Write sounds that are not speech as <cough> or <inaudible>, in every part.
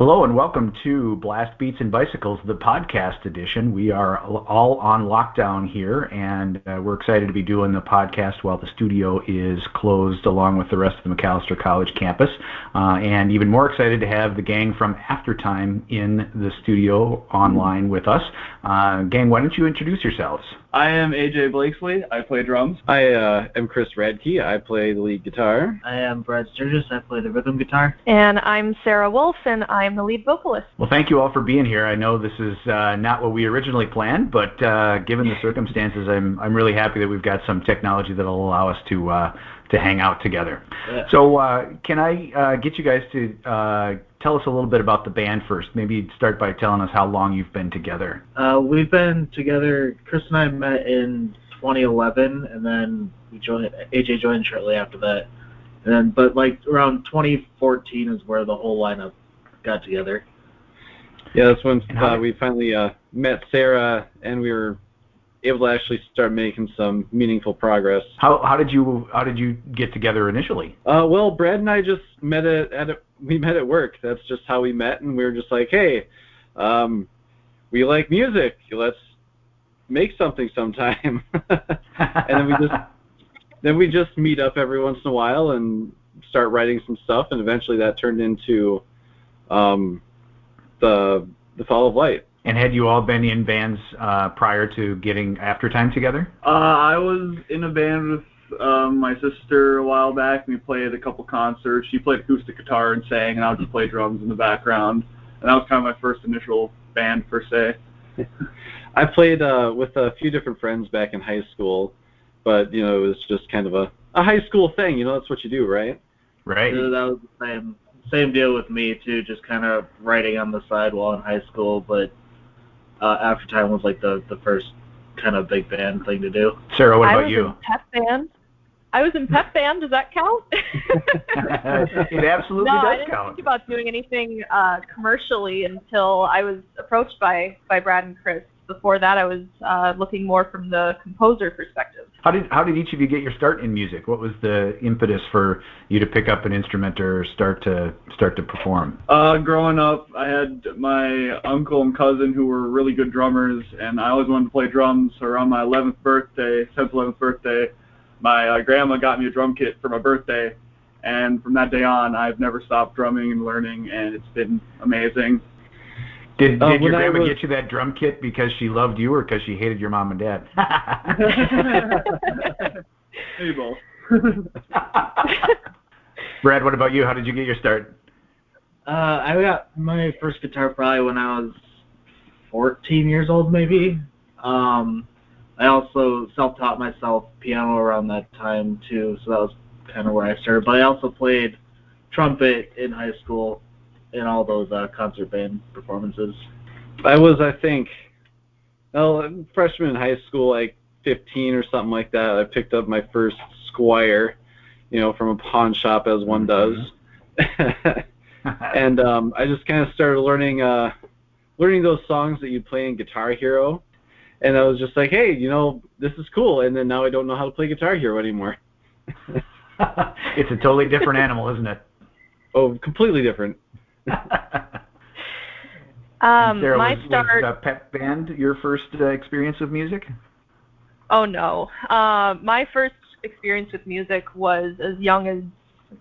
Hello and welcome to Blast Beats and Bicycles, the podcast edition. We are all on lockdown here, and uh, we're excited to be doing the podcast while the studio is closed, along with the rest of the Macalester College campus. Uh, and even more excited to have the gang from Aftertime in the studio online with us. Uh, gang, why don't you introduce yourselves? I am AJ Blakesley. I play drums. I uh, am Chris Radke. I play the lead guitar. I am Brad Sturgis. I play the rhythm guitar. And I'm Sarah Wolf, and I'm the lead vocalist. Well, thank you all for being here. I know this is uh, not what we originally planned, but uh, given the circumstances, I'm I'm really happy that we've got some technology that'll allow us to uh, to hang out together. Yeah. So, uh, can I uh, get you guys to uh, tell us a little bit about the band first? Maybe start by telling us how long you've been together. Uh, we've been together. Chris and I met in 2011, and then we joined. AJ joined shortly after that. And then, but like around 2014 is where the whole lineup got together. Yeah, that's when uh, we finally uh, met Sarah, and we were able to actually start making some meaningful progress. How how did you how did you get together initially? Uh, well, Brad and I just met at, at a, we met at work. That's just how we met, and we were just like, hey, um, we like music. Let's make something sometime. <laughs> and then we just then we just meet up every once in a while and start writing some stuff, and eventually that turned into um, the the Fall of Light. And had you all been in bands uh, prior to getting Aftertime together? Uh, I was in a band with um, my sister a while back. We played a couple concerts. She played acoustic guitar and sang, and I would just play drums in the background. And that was kind of my first initial band per se. <laughs> I played uh, with a few different friends back in high school, but you know it was just kind of a, a high school thing. You know that's what you do, right? Right. Yeah, that was the same same deal with me too. Just kind of writing on the side while in high school, but uh, Aftertime was like the the first kind of big band thing to do. Sarah, what about was you? In pep band. I was in pep <laughs> band. Does that count? <laughs> it absolutely no, does I didn't count. think about doing anything uh, commercially until I was approached by by Brad and Chris. Before that, I was uh, looking more from the composer perspective. How did how did each of you get your start in music? What was the impetus for you to pick up an instrument or start to start to perform? Uh, growing up, I had my uncle and cousin who were really good drummers, and I always wanted to play drums. So around my 11th birthday, 10th, 11th birthday, my uh, grandma got me a drum kit for my birthday, and from that day on, I've never stopped drumming and learning, and it's been amazing. Did, uh, your grandma was... get you that drum kit because she loved you or because she hated your mom and dad? <laughs> <laughs> Maybe both. <laughs> Brad, what about you? How did you get your start? Uh, I got my first guitar probably when I was 14 years old, maybe. Um, I also self-taught myself piano around that time too, so that was kind of where I started. But I also played trumpet in high school in all those uh, concert band performances. I was, I think, well, freshman in high school, like 15 or something like that. I picked up my first Squier, you know, from a pawn shop as one mm-hmm. does, <laughs> and um, I just kind of started learning, uh, learning those songs that you play in Guitar Hero, and I was just like, hey, you know, this is cool. And then now I don't know how to play Guitar Hero anymore. <laughs> it's a totally different animal, isn't it? Oh, completely different. <laughs> um, Sarah, my was, start. Was, uh, pep band your first uh, experience with music? Oh no. Uh, my first experience with music was as young as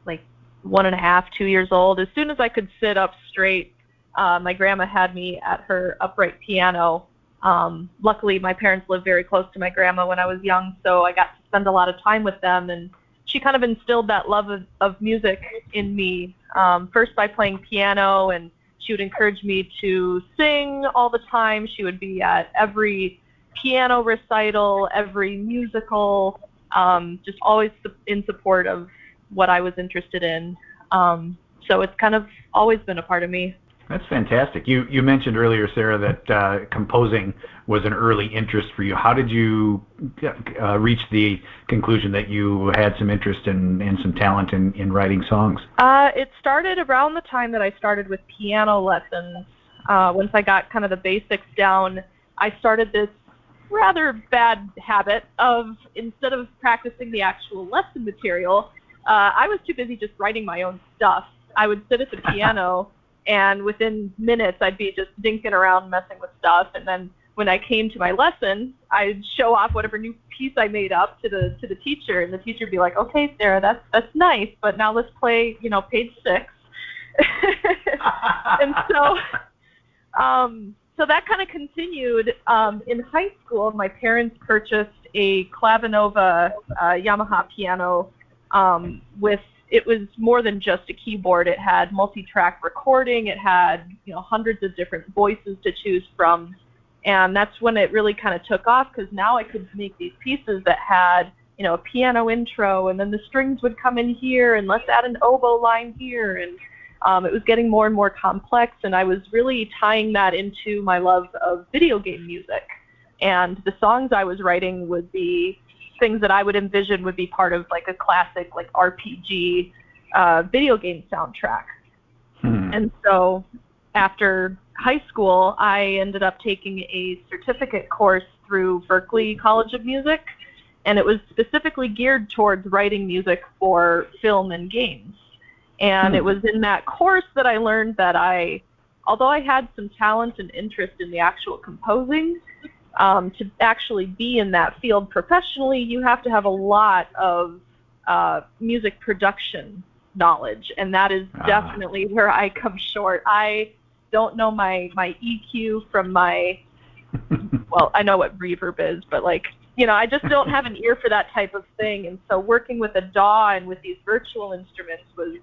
like one and a half, two years old. As soon as I could sit up straight, uh, my grandma had me at her upright piano. Um, luckily, my parents lived very close to my grandma when I was young, so I got to spend a lot of time with them and she kind of instilled that love of, of music in me. Um, first by playing piano, and she would encourage me to sing all the time. She would be at every piano recital, every musical, um, just always in support of what I was interested in. Um, so it's kind of always been a part of me. That's fantastic. You you mentioned earlier, Sarah, that uh, composing was an early interest for you. How did you uh, reach the conclusion that you had some interest in, and some talent in, in writing songs? Uh, it started around the time that I started with piano lessons. Uh, once I got kind of the basics down, I started this rather bad habit of instead of practicing the actual lesson material, uh, I was too busy just writing my own stuff. I would sit at the <laughs> piano and within minutes I'd be just dinking around messing with stuff and then when I came to my lesson, I'd show off whatever new piece I made up to the to the teacher and the teacher would be like, "Okay, Sarah, that's that's nice, but now let's play, you know, page 6." <laughs> and so um so that kind of continued um in high school. My parents purchased a Clavinova uh, Yamaha piano um with it was more than just a keyboard. It had multi-track recording. It had you know hundreds of different voices to choose from, and that's when it really kind of took off because now I could make these pieces that had you know a piano intro, and then the strings would come in here, and let's add an oboe line here, and um, it was getting more and more complex, and I was really tying that into my love of video game music. And the songs I was writing would be things that I would envision would be part of like a classic like RPG uh, video game soundtrack. Hmm. And so after high school, I ended up taking a certificate course through Berklee College of Music, and it was specifically geared towards writing music for film and games. And it Hmm. was in that course that I learned that I, although I had some talent and interest in the actual composing, um, to actually be in that field professionally, you have to have a lot of uh, music production knowledge, and that is Ah. definitely where I come short. I don't know my my EQ from my <laughs> well, I know what reverb is, but like you know, I just don't have an ear for that type of thing, and so working with a DAW and with these virtual instruments was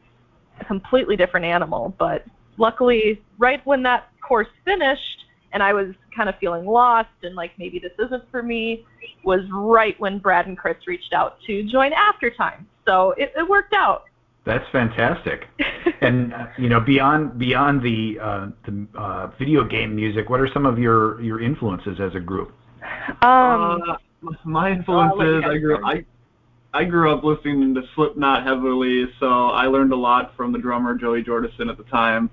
a completely different animal. But luckily, right when that course finished, and I was kind of feeling lost and like maybe this isn't for me, was right when Brad and Chris reached out to join Aftertime. So it, it worked out. That's fantastic. <laughs> And uh, you know, beyond beyond the uh, the uh, video game music, what are some of your your influences as a group? um, uh, my I'll let you influences, guys I grew start. I I grew up listening to Slipknot heavily, so I learned a lot from the drummer Joey Jordison at the time.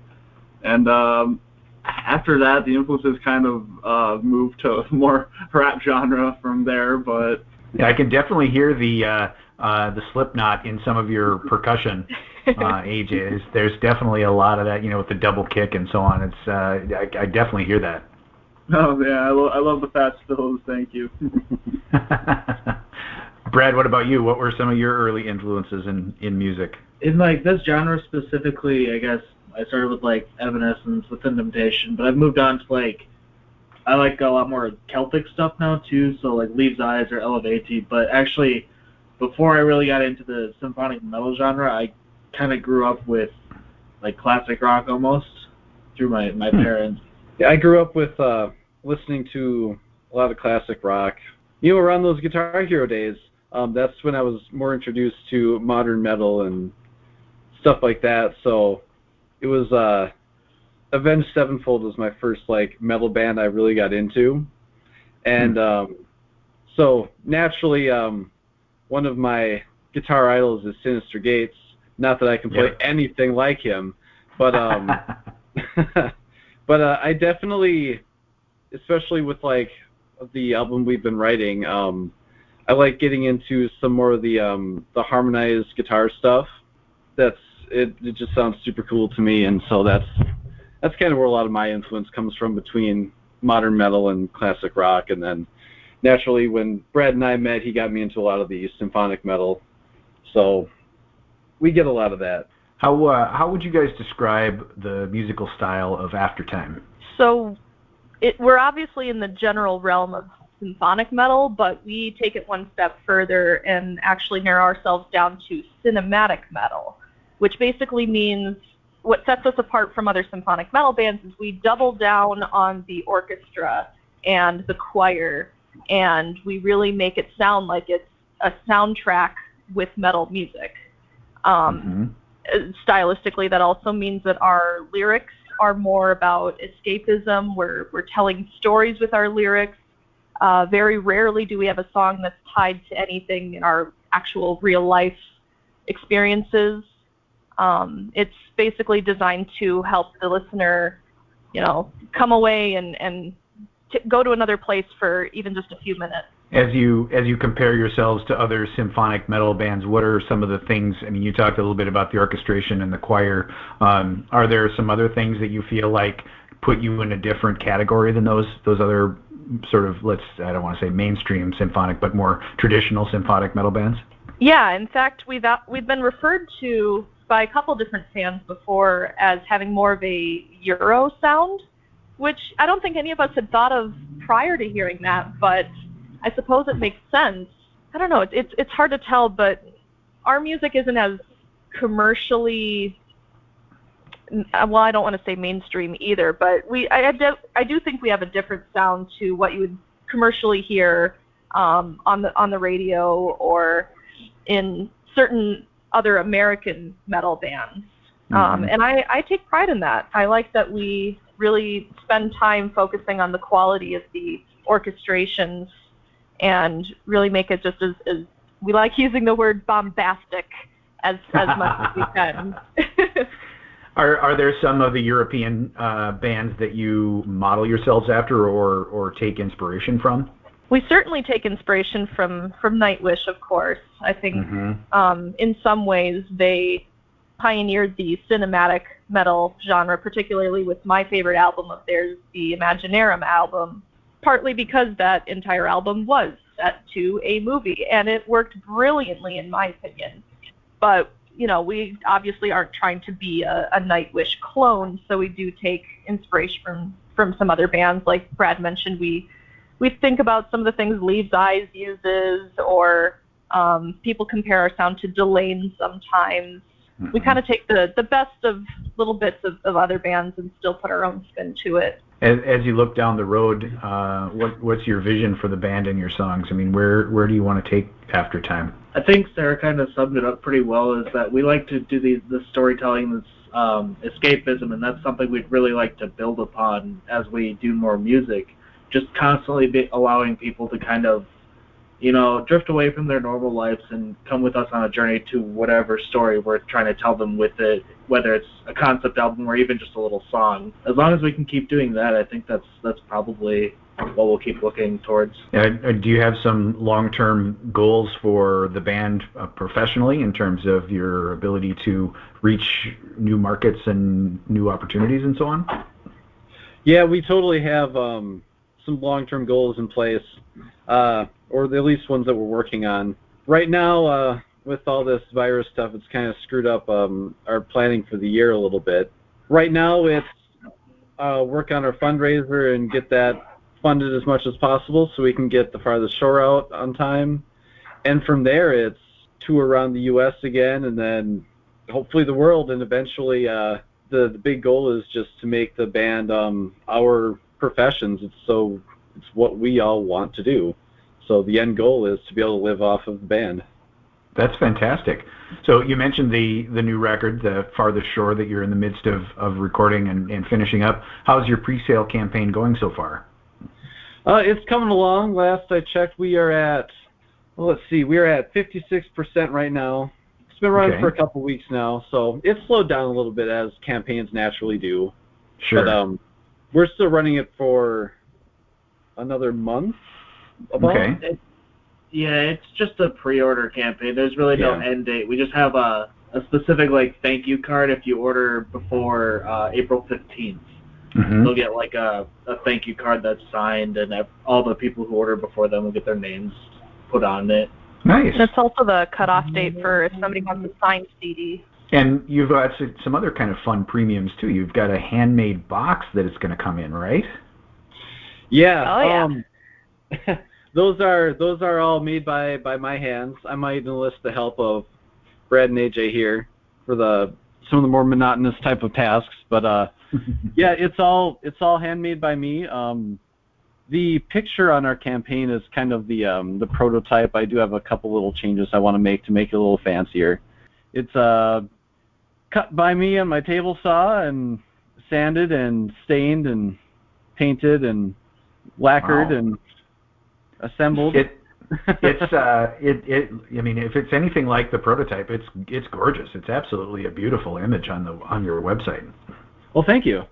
And um, after that, the influences kind of uh, moved to <laughs> more rap genre from there. But Yeah, I can definitely hear the uh, uh, the Slipknot in some of your percussion. <laughs> Uh, AJ, there's, there's definitely a lot of that, you know, with the double kick and so on. It's uh, I, I definitely hear that. oh yeah, I, lo- I love the fast fills. Thank you. <laughs> Brad, what about you? What were some of your early influences in in music? in like this genre specifically, I guess I started with like Evanescence, Within Temptation, but I've moved on to like I like a lot more Celtic stuff now too, so like Leaves' Eyes or Eluveitie. But actually, before I really got into the symphonic metal genre, I kind of grew up with like classic rock almost through my my Hmm. parents. Yeah, I grew up with uh, listening to a lot of classic rock. You know, around those Guitar Hero days, um, that's when I was more introduced to modern metal and stuff like that. So it was uh, Avenged Sevenfold was my first like metal band I really got into, and um, so naturally, um, one of my guitar idols is Synyster Gates. Not that I can play anything like him, but um, <laughs> <laughs> but uh, I definitely, especially with like the album we've been writing, um, I like getting into some more of the um, the harmonized guitar stuff. That's it. It just sounds super cool to me, and so that's that's kind of where a lot of my influence comes from between modern metal and classic rock, and then naturally when Brad and I met, he got me into a lot of the symphonic metal. So we get a lot of that. how uh, how would you guys describe the musical style of Aftertime? so it, we're obviously in the general realm of symphonic metal, but we take it one step further and actually narrow ourselves down to cinematic metal, which basically means what sets us apart from other symphonic metal bands is we double down on the orchestra and the choir, and we really make it sound like it's a soundtrack with metal music. Um, Mhm. uh, stylistically that also means that our lyrics are more about escapism we're we're telling stories with our lyrics uh, very rarely do we have a song that's tied to anything in our actual real life experiences um, it's basically designed to help the listener you know come away and and t- go to another place for even just a few minutes As you as you compare yourselves to other symphonic metal bands, what are some of the things? I mean, you talked a little bit about the orchestration and the choir. Um, are there some other things that you feel like put you in a different category than those those other sort of let's I don't want to say mainstream symphonic, but more traditional symphonic metal bands? Yeah, in fact, we've we've been referred to by a couple different fans before as having more of a Euro sound, which I don't think any of us had thought of prior to hearing that, but I suppose it makes sense. I don't know, it's it's, it's hard to tell, but our music isn't as commercially well, I don't want to say mainstream either, but we I, I, do, I do think we have a different sound to what you would commercially hear um, on the on the radio or in certain other American metal bands. Um, mm-hmm. Um, and I, I take pride in that. I like that we really spend time focusing on the quality of the orchestrations and really make it just as, as we like using the word bombastic as, as much as we <laughs> can. <laughs> Are are there some of the European uh, bands that you model yourselves after or or take inspiration from? We certainly take inspiration from from Nightwish, of course. I think mm-hmm. um, in some ways they pioneered the cinematic metal genre, particularly with my favorite album of theirs, the Imaginaerum album, partly because that entire album was set to a movie, and it worked brilliantly in my opinion. But you know, we obviously aren't trying to be a, a Nightwish clone, so we do take inspiration from from some other bands. Like Brad mentioned, we we think about some of the things Leaves' Eyes uses, or um, people compare our sound to Delain sometimes. Mm-hmm. We kind of take the the best of little bits of, of other bands and still put our own spin to it. As, as you look down the road, uh, what what's your vision for the band and your songs? I mean, where where do you want to take Aftertime? I think Sarah kind of summed it up pretty well. Is that we like to do the the storytelling that's um, escapism, and that's something we'd really like to build upon as we do more music just constantly be allowing people to kind of you know drift away from their normal lives and come with us on a journey to whatever story we're trying to tell them with it whether it's a concept album or even just a little song as long as we can keep doing that i think that's that's probably what we'll keep looking towards. Uh, do you have some long-term goals for the band uh, professionally in terms of your ability to reach new markets and new opportunities and so on? Yeah, we totally have um, some long-term goals in place, uh, or at least ones that we're working on. Right now, uh, with all this virus stuff, it's kind of screwed up um, our planning for the year a little bit. Right now, it's uh, work on our fundraiser and get that funded as much as possible so we can get the farthest shore out on time. And from there, it's tour around the U.S. again, and then hopefully the world, and eventually uh, the the big goal is just to make the band um, our professions. It's so it's what we all want to do. So the end goal is to be able to live off of the band. That's fantastic. So you mentioned the the new record, the Farthest Shore, that you're in the midst of, of recording and, and finishing up. How's your pre-sale campaign going so far? Uh, it's coming along. Last I checked, we are at well, let's see, we are at 56% right now. It's been running okay. for a couple weeks now, so it's slowed down a little bit as campaigns naturally do. Sure. But um, we're still running it for another month. About. Okay. It, yeah, it's just a pre-order campaign. There's really no yeah. end date. We just have a a specific like thank you card if you order before uh, April 15th. Mm-hmm. They'll get like a, a thank you card that's signed, and all the people who order before them will get their names put on it. Nice. That's also the cutoff date for if somebody wants a signed CD. And you've got some other kind of fun premiums too. You've got a handmade box that is going to come in, right? Yeah. Oh yeah. Um, <laughs> those are those are all made by by my hands. I might enlist the help of Brad and AJ here for the some of the more monotonous type of tasks, but uh, <laughs> yeah, it's all it's all handmade by me. Um, the picture on our campaign is kind of the um, the prototype. I do have a couple little changes I want to make to make it a little fancier. It's uh, cut by me on my table saw and sanded and stained and painted and lacquered wow. and assembled. It, it's uh, it it. I mean, if it's anything like the prototype, it's it's gorgeous. It's absolutely a beautiful image on the on your website. Well, thank you.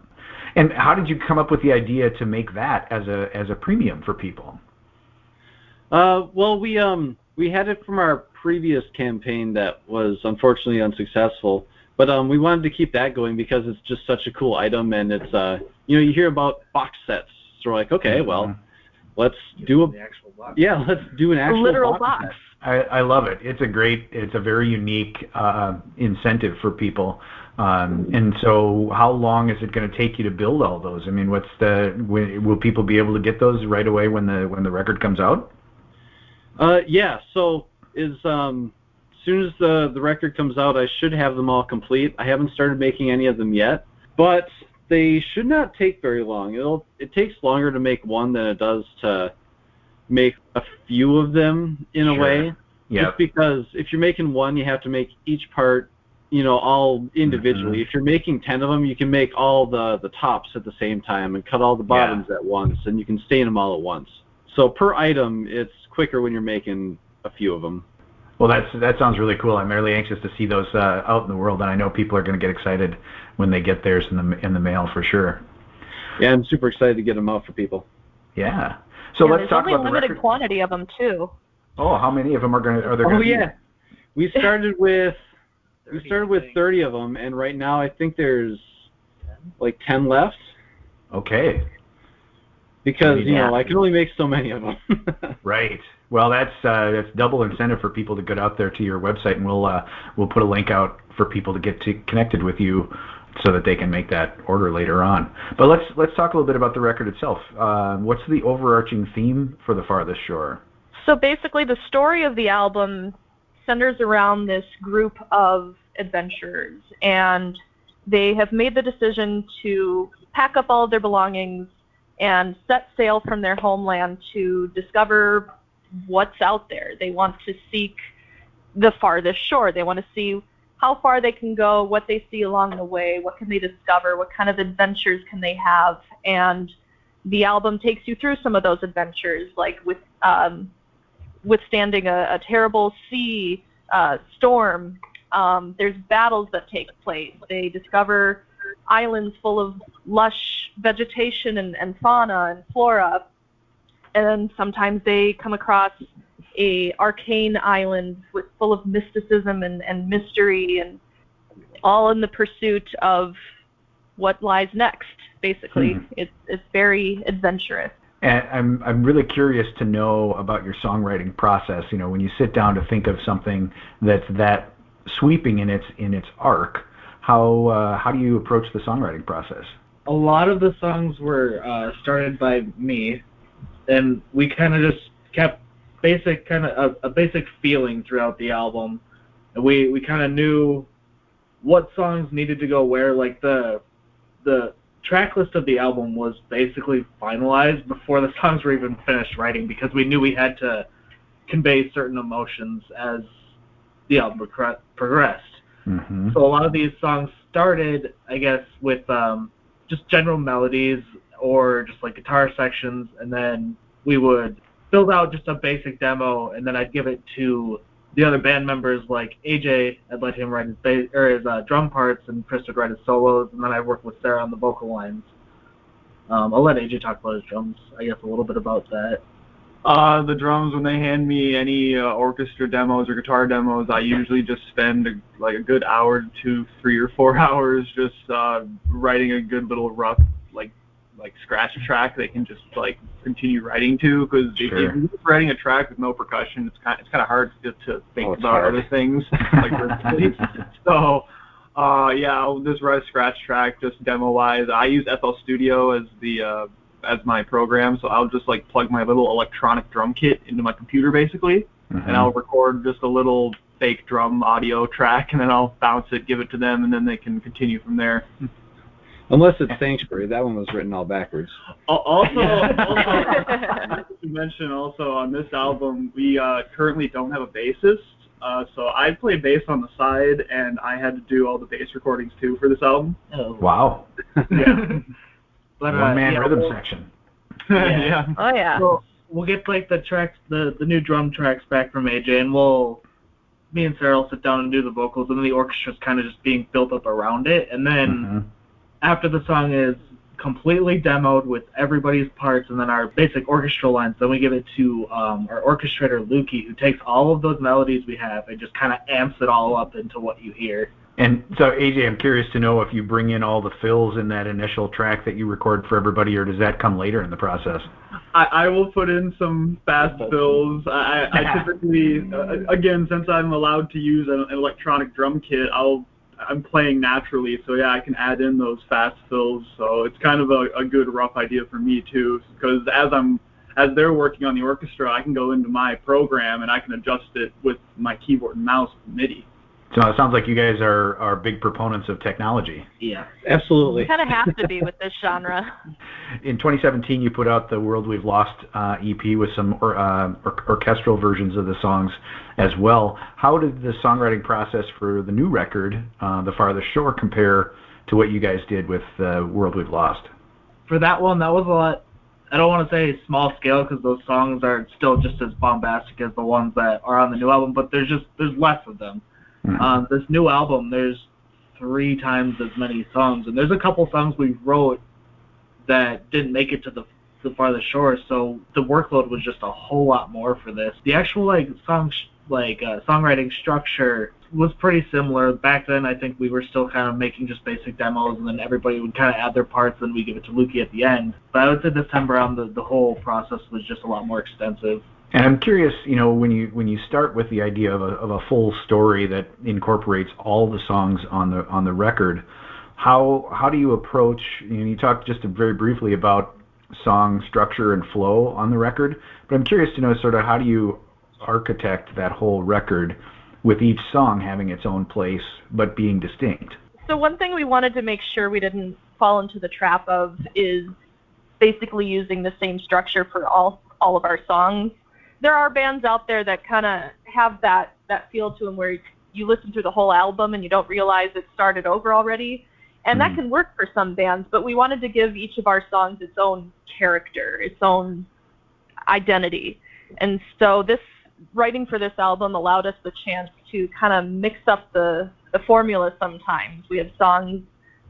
And how did you come up with the idea to make that as a as a premium for people? Uh, well, we um we had it from our previous campaign that was unfortunately unsuccessful, but um we wanted to keep that going because it's just such a cool item and it's uh you know you hear about box sets, so we're like okay well let's do a the actual box. yeah let's do an A actual literal box. box. set. I, I love it. It's a great, it's a very unique uh, incentive for people. Um, and so, how long is it going to take you to build all those? I mean, what's the? When, will people be able to get those right away when the when the record comes out? Uh, yeah. So is um, as soon as the the record comes out, I should have them all complete. I haven't started making any of them yet, but they should not take very long. It'll it takes longer to make one than it does to make a few of them in a way. Yeah. Just because if you're making one, you have to make each part, you know, all individually. Mhm. If you're making ten of them, you can make all the the tops at the same time and cut all the bottoms at once, and you can stain them all at once. So per item, it's quicker when you're making a few of them. Well, that's that sounds really cool. I'm really anxious to see those uh, out in the world, and I know people are going to get excited when they get theirs in the in the mail for sure. Yeah, I'm super excited to get them out for people. Yeah. So yeah, let's talk only about a the limited record. quantity of them too. Oh, how many of them are going to are there? Oh gonna be? yeah, we <laughs> started with we started with 30 of them, and right now I think there's like 10 left Okay. Because you know I can only make so many of them. <laughs> Right. Well, that's uh, that's double incentive for people to get out there to your website, and we'll uh, we'll put a link out for people to get to connected with you, so that they can make that order later on. But let's let's talk a little bit about the record itself. Uh, what's the overarching theme for the Farthest Shore? So basically, the story of the album centers around this group of adventurers, and they have made the decision to pack up all of their belongings and set sail from their homeland to discover what's out there. They want to seek the farthest shore. They want to see how far they can go, what they see along the way, what can they discover, what kind of adventures can they have, and the album takes you through some of those adventures, like with um, withstanding a, a terrible sea uh, storm. Um, there's battles that take place. They discover islands full of lush vegetation and, and fauna and flora, and sometimes they come across a arcane island with full of mysticism and, and mystery, and all in the pursuit of what lies next. Basically, Hmm. it's it's very adventurous. And I'm I'm really curious to know about your songwriting process. You know, when you sit down to think of something that's that sweeping in its in its arc, how uh, how do you approach the songwriting process? a lot of the songs were uh, started by me, and we kind of just kept basic kind of a, a basic feeling throughout the album. And we we kind of knew what songs needed to go where. Like the the track list of the album was basically finalized before the songs were even finished writing because we knew we had to convey certain emotions as the album progr- progressed. Mm-hmm. So a lot of these songs started, I guess, with um, just general melodies or just like guitar sections, and then we would build out just a basic demo, and then I'd give it to the other band members, like AJ. I'd let him write his bass or his uh, drum parts, and Chris would write his solos, and then I'd work with Sarah on the vocal lines. Um, I'll let AJ talk about his drums. I guess a little bit about that. Uh, the drums, when they hand me any uh, orchestra demos or guitar demos, I usually just spend a, like a good hour to three or four <laughs> hours just uh, writing a good little rough like like scratch track they can just like continue writing to because if, Sure. if you're writing a track with no percussion, it's kind it's kind of hard to, to think Oh, about hard. other things <laughs> like so. Uh, yeah, I'll just write a scratch track, just demo wise. I use FL Studio as the uh, as my program, so I'll just like plug my little electronic drum kit into my computer basically, Mm-hmm. and I'll record just a little fake drum audio track, and then I'll bounce it, give it to them, and then they can continue from there. Unless it's Sanctuary, that one was written all backwards. Al- Also, <laughs> also to mention also on this album, we uh, currently don't have a bassist, uh, so I play bass on the side, and I had to do all the bass recordings too for this album. Oh. Wow. Yeah, But, uh, One man yeah, rhythm we'll- section. <laughs> yeah. oh yeah. So we'll get like the tracks, the the new drum tracks back from AJ, and we'll me and Sarah will sit down and do the vocals, and then the orchestra's kind of just being built up around it, and then Mhm. after the song is completely demoed with everybody's parts and then our basic orchestral lines. Then we give it to um, our orchestrator Lukey, who takes all of those melodies we have and just kind of amps it all up into what you hear. And so, AJ, I'm curious to know if you bring in all the fills in that initial track that you record for everybody, or does that come later in the process? I, I will put in some fast fills. I, I typically, uh, again, since I'm allowed to use an, an electronic drum kit, I'll I'm playing naturally, so yeah, I can add in those fast fills. So it's kind of a, a good rough idea for me too, because as I'm as they're working on the orchestra, I can go into my program and I can adjust it with my keyboard and mouse MIDI. So it sounds like you guys are, are big proponents of technology. Yeah. Absolutely. You kind of have to be with this genre. <laughs> In 2017, you put out the World We've Lost uh, EP with some or, uh, or- orchestral versions of the songs as well. How did the songwriting process for the new record, uh, The Farthest Shore, compare to what you guys did with uh, World We've Lost? For that one, that was a lot. I don't want to say small scale because those songs are still just as bombastic as the ones that are on the new album, but there's just there's less of them. Mhm. On this new album, there's three times as many songs, and there's a couple songs we wrote that didn't make it to the the farthest shore, so the workload was just a whole lot more for this. The actual like song sh- like uh, songwriting structure was pretty similar. Back then, I think we were still kind of making just basic demos, and then everybody would kind of add their parts, and we give it to Lukey at the end. But I would say this time around, the the whole process was just a lot more extensive. And I'm curious, you know, when you when you start with the idea of a of a full story that incorporates all the songs on the on the record, how how do you approach? You, know, you talked just very briefly about song structure and flow on the record, but I'm curious to know sort of how do you architect that whole record with each song having its own place but being distinct. So one thing we wanted to make sure we didn't fall into the trap of is basically using the same structure for all all of our songs. There are bands out there that kind of have that that feel to them where you listen through the whole album and you don't realize it started over already. And that Mhm. can work for some bands, but we wanted to give each of our songs its own character, its own identity. And so this writing for this album allowed us the chance to kind of mix up the, the formula sometimes. We have songs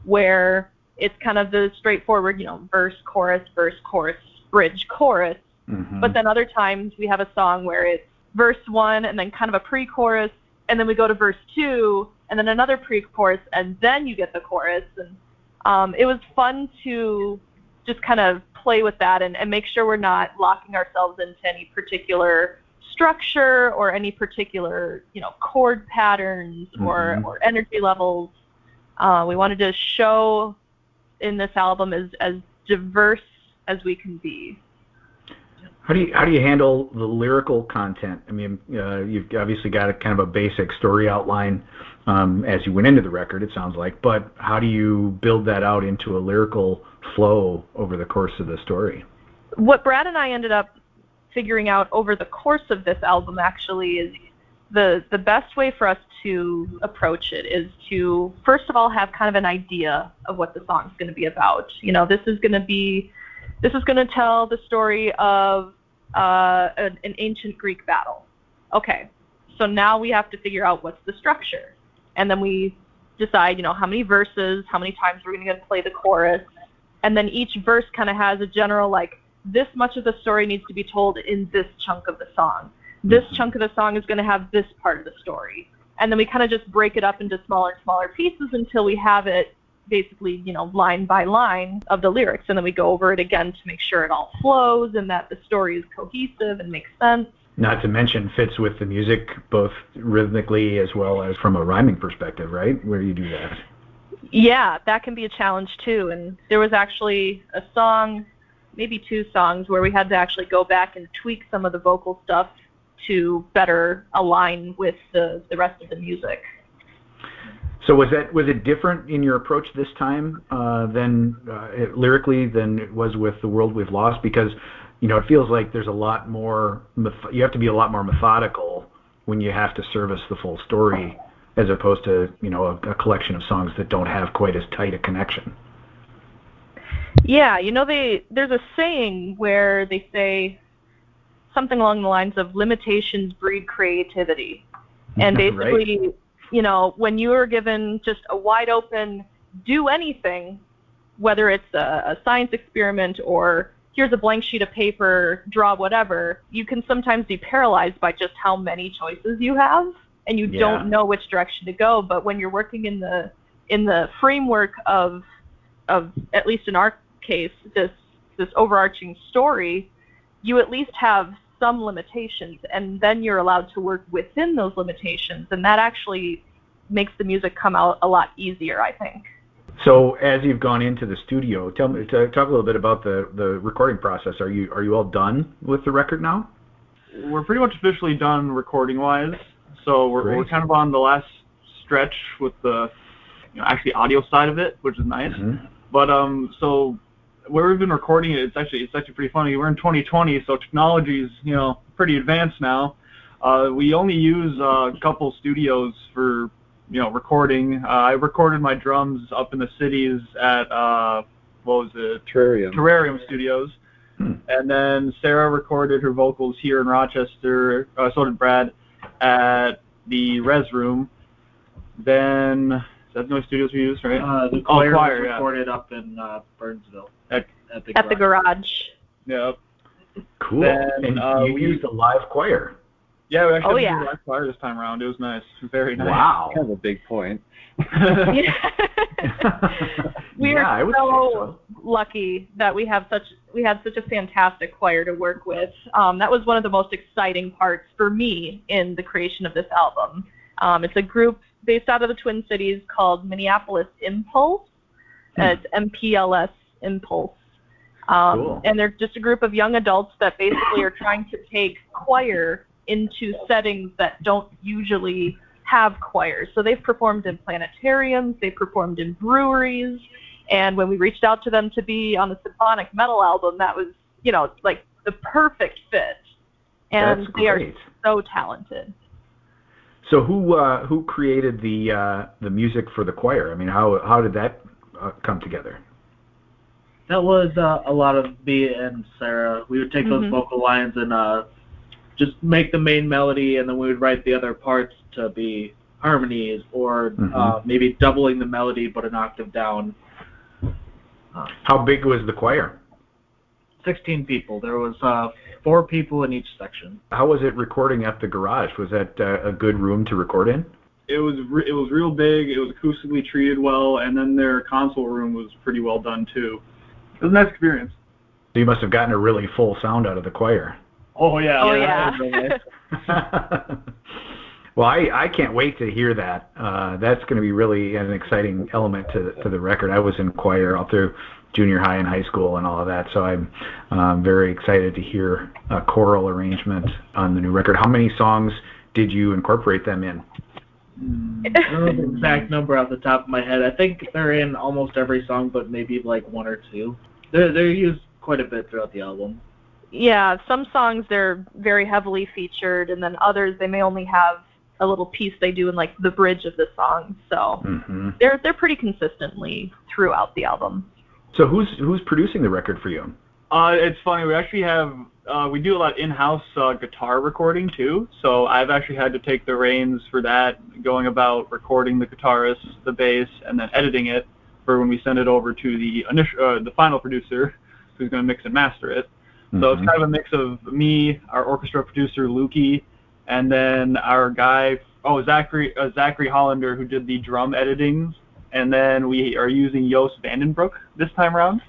where it's kind of the straightforward, you know, verse, chorus, verse, chorus, bridge, chorus. Mhm. But then other times we have a song where it's verse one and then kind of a pre-chorus, and then we go to verse two and then another pre-chorus, and then you get the chorus. And um, it was fun to just kind of play with that and, and make sure we're not locking ourselves into any particular structure or any particular you know chord patterns or, Mhm. or energy levels. Uh, we wanted to show in this album as as diverse as we can be. How do you how do you handle the lyrical content? I mean, uh, you've obviously got a kind of a basic story outline um, as you went into the record. It sounds like, but how do you build that out into a lyrical flow over the course of the story? what Brad and I ended up figuring out over the course of this album actually is the the best way for us to approach it is to first of all have kind of an idea of what the song's going to be about. You know, this is going to be this is going to tell the story of uh, an, an ancient Greek battle. Okay, so now we have to figure out what's the structure, and then we decide, you know, how many verses, how many times we're going to play the chorus, and then each verse kind of has a general like this much of the story needs to be told in this chunk of the song. This Mhm. chunk of the song is going to have this part of the story. And then we kind of just break it up into smaller and smaller pieces until we have it basically, you know, line by line of the lyrics. And then we go over it again to make sure it all flows and that the story is cohesive and makes sense. Not to mention fits with the music both rhythmically as well as from a rhyming perspective, right? Where you do that. Yeah, that can be a challenge too. And there was actually a song, maybe two songs, where we had to actually go back and tweak some of the vocal stuff to better align with the, the rest of the music. So was that was it different in your approach this time uh, than uh, it- lyrically than it was with the world we've lost? Because you know it feels like there's a lot more. You have to be a lot more methodical when you have to service the full story, as opposed to you know a, a collection of songs that don't have quite as tight a connection. Yeah, you know they there's a saying where they say something along the lines of limitations breed creativity. And <laughs> Right. You know, when you are given just a wide open do anything, whether it's a, a science experiment or here's a blank sheet of paper, draw whatever, you can sometimes be paralyzed by just how many choices you have and you Yeah. don't know which direction to go. But when you're working in the in the framework of of at least in our case, this this overarching story, you at least have some limitations and then you're allowed to work within those limitations and that actually makes the music come out a lot easier, I think. So as you've gone into the studio, tell me to talk a little bit about the the recording process. Are you are you all done with the record now? We're pretty much officially done recording wise. So we're, we're kind of on the last stretch with the you know, actually audio side of it, which is nice. Mhm. But um, so where we've been recording it, it's actually it's actually pretty funny. We're in 2020, so technology is you know pretty advanced now. Uh, we only use uh, a couple studios for you know recording. Uh, I recorded my drums up in the cities at uh, what was it? Terrarium. Terrarium Studios. Hmm. And then Sarah recorded her vocals here in Rochester. Uh, so did Brad at the Res Room. Then is that the only studios we used, right? Uh, the Oh, choir, choir, was yeah. recorded up in uh, Burnsville. At- at the At the garage. yeah. Cool. Then, and uh, you we- used a live choir. Yeah, we actually Oh, had to yeah. do live choir this time around. It was nice. <laughs> Very nice. Wow. Kind of a big point. <laughs> we yeah, I are would so, so. lucky that we have such we had such a fantastic choir to work with. Um, that was one of the most exciting parts for me in the creation of this album. Um, it's a group based out of the Twin Cities called Minneapolis Impulse. Hmm. Uh, It's MPLS Impulse. Um, Cool. And they're just a group of young adults that basically are trying to take choir into settings that don't usually have choirs. So they've performed in planetariums, they've performed in breweries, and when we reached out to them to be on the symphonic metal album, that was, you know, like the perfect fit. And That's they are so talented. So who uh, who created the uh, the music for the choir? I mean, how how did that uh, come together? That was uh, a lot of me and Sarah. We would take those Mhm. vocal lines and uh, just make the main melody, and then we would write the other parts to be harmonies, or Mhm. uh, maybe doubling the melody but an octave down. How big was the choir? 16 people. There was uh, four people in each section. How was it recording at the garage? Was that uh, a good room to record in? it was re- it was real big. It was acoustically treated well, and then their console room was pretty well done too. It was a nice experience. So you must have gotten a really full sound out of the choir. Oh yeah. Oh, that yeah. was <laughs> well, I, I can't wait to hear that. Uh, that's going to be really an exciting element to to the record. I was in choir all through junior high and high school and all of that, so I'm um, very excited to hear a choral arrangement on the new record. How many songs did you incorporate them in? I don't know the exact number off the top of my head. I think they're in almost every song, but maybe like one or two. They're they're used quite a bit throughout the album. yeah, some songs they're very heavily featured, and then others they may only have a little piece they do in like the bridge of the song. So hmm they're they're pretty consistently throughout the album. So who's who's producing the record for you? Uh, it's funny. We actually have uh, we do a lot of in-house uh, guitar recording too. So I've actually had to take the reins for that, going about recording the guitarist, the bass, and then editing it for when we send it over to the initial, uh, the final producer, who's going to mix and master it. So Mhm. it's kind of a mix of me, our orchestra producer Lukey, and then our guy, oh Zachary uh, Zachary Hollander, who did the drum editings, and then we are using Joost van den Broek this time around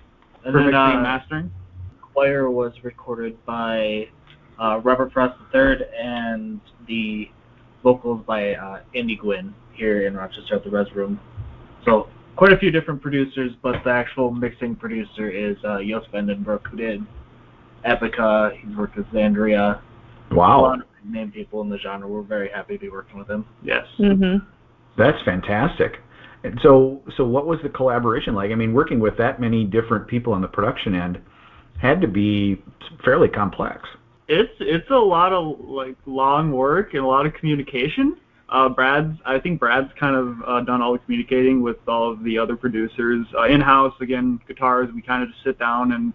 And for then mixing and uh, mastering. choir was recorded by uh, Robert Frost III and the vocals by uh, Andy Gwynn here in Rochester at the Res Room. So quite a few different producers, but the actual mixing producer is uh, Joost van den Broek, who did Epica. He's worked with Xandria. A Wow, lot of name people in the genre. We're very happy to be working with him. Yes. hmm that's fantastic. And so so what was the collaboration like? I mean, working with that many different people on the production end had to be fairly complex. It's it's a lot of like long work and a lot of communication. Uh, Brad's I think Brad's kind of uh, done all the communicating with all of the other producers uh, in house. Again, guitars we kind of just sit down and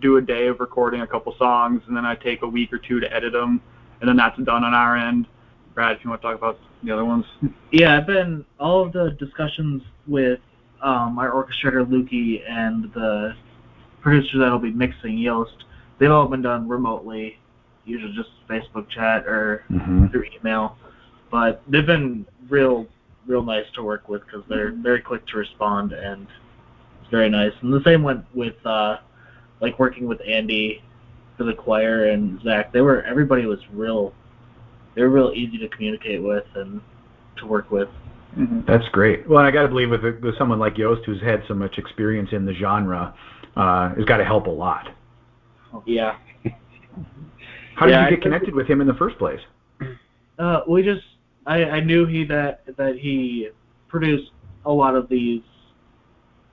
do a day of recording a couple songs, and then I take a week or two to edit them, and then that's done on our end. Brad, if you want to talk about the other ones. <laughs> Yeah, I've been all of the discussions with um, our orchestrator Lukey and the producer that'll be mixing Joost, they've all been done remotely, usually just Facebook chat or hmm through email. But they've been real, real nice to work with because they're very quick to respond and it's very nice. And the same went with uh, like working with Andy for the choir and Zach. They were everybody was real. They were real easy to communicate with and to work with. Mhm. That's great. Well, I got to believe with, with someone like Joost, who's had so much experience in the genre, uh, has got to help a lot. Yeah. <laughs> How did Yeah, you get think- connected with him in the first place? Uh, we just I, I knew he that that he produced a lot of these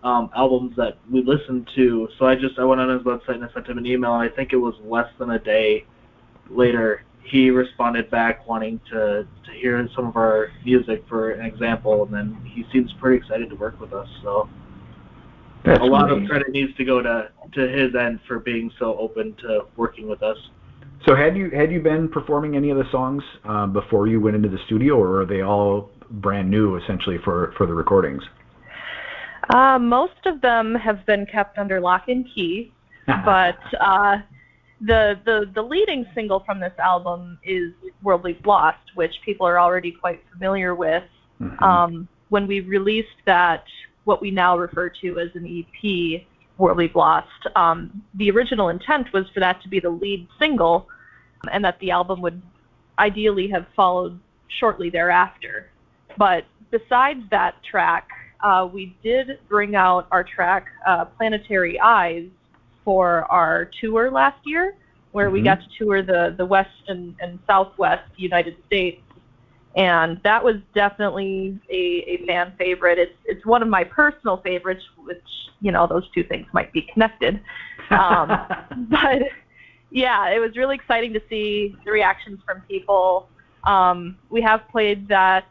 um, albums that we listened to, so I just I went on his website and I sent him an email. And I think it was less than a day later he responded back wanting to to hear some of our music for an example, and then he seems pretty excited to work with us. So That's a lot great. of credit needs to go to to his end for being so open to working with us. So had you had you been performing any of the songs uh, before you went into the studio, or are they all brand new essentially for for the recordings? Uh, most of them have been kept under lock and key, <laughs> but uh, the the the leading single from this album is "World We've Lost," which people are already quite familiar with. Mhm. Um, when we released that, what we now refer to as an EP, "World We've Lost," um, the original intent was for that to be the lead single, and that the album would ideally have followed shortly thereafter. But besides that track, uh, we did bring out our track uh, Planetary Eyes for our tour last year, where we Mhm. got to tour the, the West and, and Southwest United States. And that was definitely a, a fan favorite. It's, it's one of my personal favorites, which, you know, those two things might be connected. Um, <laughs> but yeah, it was really exciting to see the reactions from people. Um, we have played that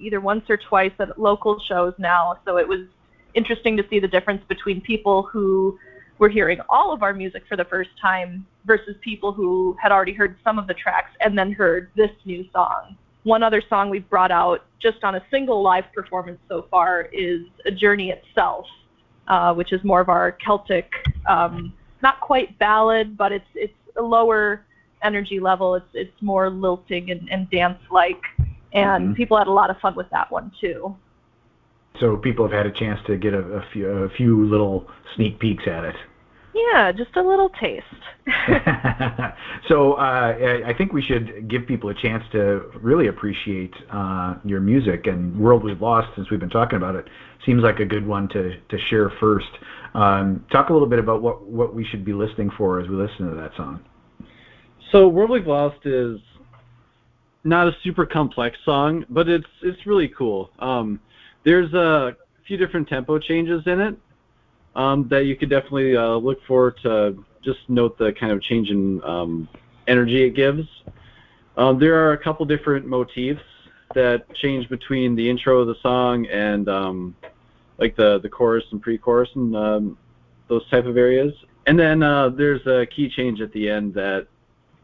either once or twice at local shows now, so it was interesting to see the difference between people who were hearing all of our music for the first time versus people who had already heard some of the tracks and then heard this new song. One other song we've brought out just on a single live performance so far is A Journey Itself, uh, which is more of our Celtic, um, not quite ballad, but it's it's a lower energy level. It's it's more lilting and, and dance like, and Mhm. people had a lot of fun with that one too. So people have had a chance to get a, a few a few little sneak peeks at it. Yeah, just a little taste. <laughs> so uh, I I think we should give people a chance to really appreciate uh, your music and World We've Lost. Since we've been talking about it, seems like a good one to to share first. Um, talk a little bit about what what we should be listening for as we listen to that song. So World We've Lost is not a super complex song, but it's it's really cool. Um, there's a few different tempo changes in it um, that you could definitely uh, look for to just note the kind of change in um, energy it gives. Um, there are a couple different motifs that change between the intro of the song and um, like the the chorus and pre-chorus and um, those type of areas. And then uh, there's a key change at the end that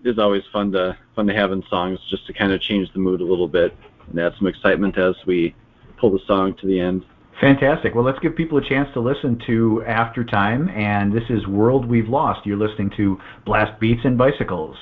is always fun to fun to have in songs just to kind of change the mood a little bit and add some excitement as we pull the song to the end. Fantastic. Well, let's give people a chance to listen to Aftertime, and this is World We've Lost. You're listening to Blast Beats and Bicycles.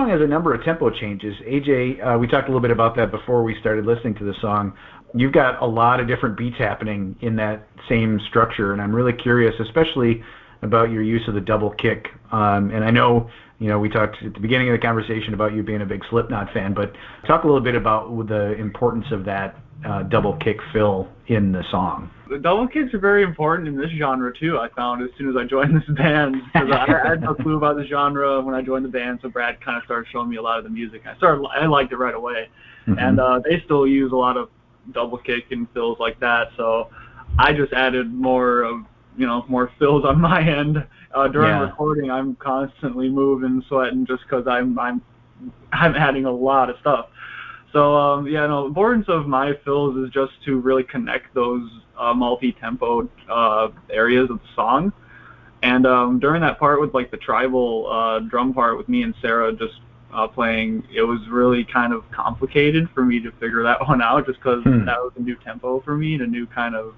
Song has a number of tempo changes. AJ, uh, we talked a little bit about that before we started listening to the song. You've got a lot of different beats happening in that same structure, and I'm really curious, especially about your use of the double kick. Um, and I know, you know, we talked at the beginning of the conversation about you being a big Slipknot fan, but talk a little bit about the importance of that uh, double kick fill in the song. The double kicks are very important in this genre too. I found as soon as I joined this band because I, I had no clue about the genre when I joined the band. So Brad kind of started showing me a lot of the music. I started I liked it right away, mm-hmm. and uh, they still use a lot of double kick and fills like that. So I just added more of you know more fills on my end uh, during yeah. recording. I'm constantly moving, sweating just because I'm I'm I'm adding a lot of stuff. So um, yeah, no, the importance of my fills is just to really connect those uh, multi-tempo uh, areas of the song. And um, during that part with like the tribal uh, drum part with me and Sarah just uh, playing, it was really kind of complicated for me to figure that <laughs> one out, just because hmm. that was a new tempo for me and a new kind of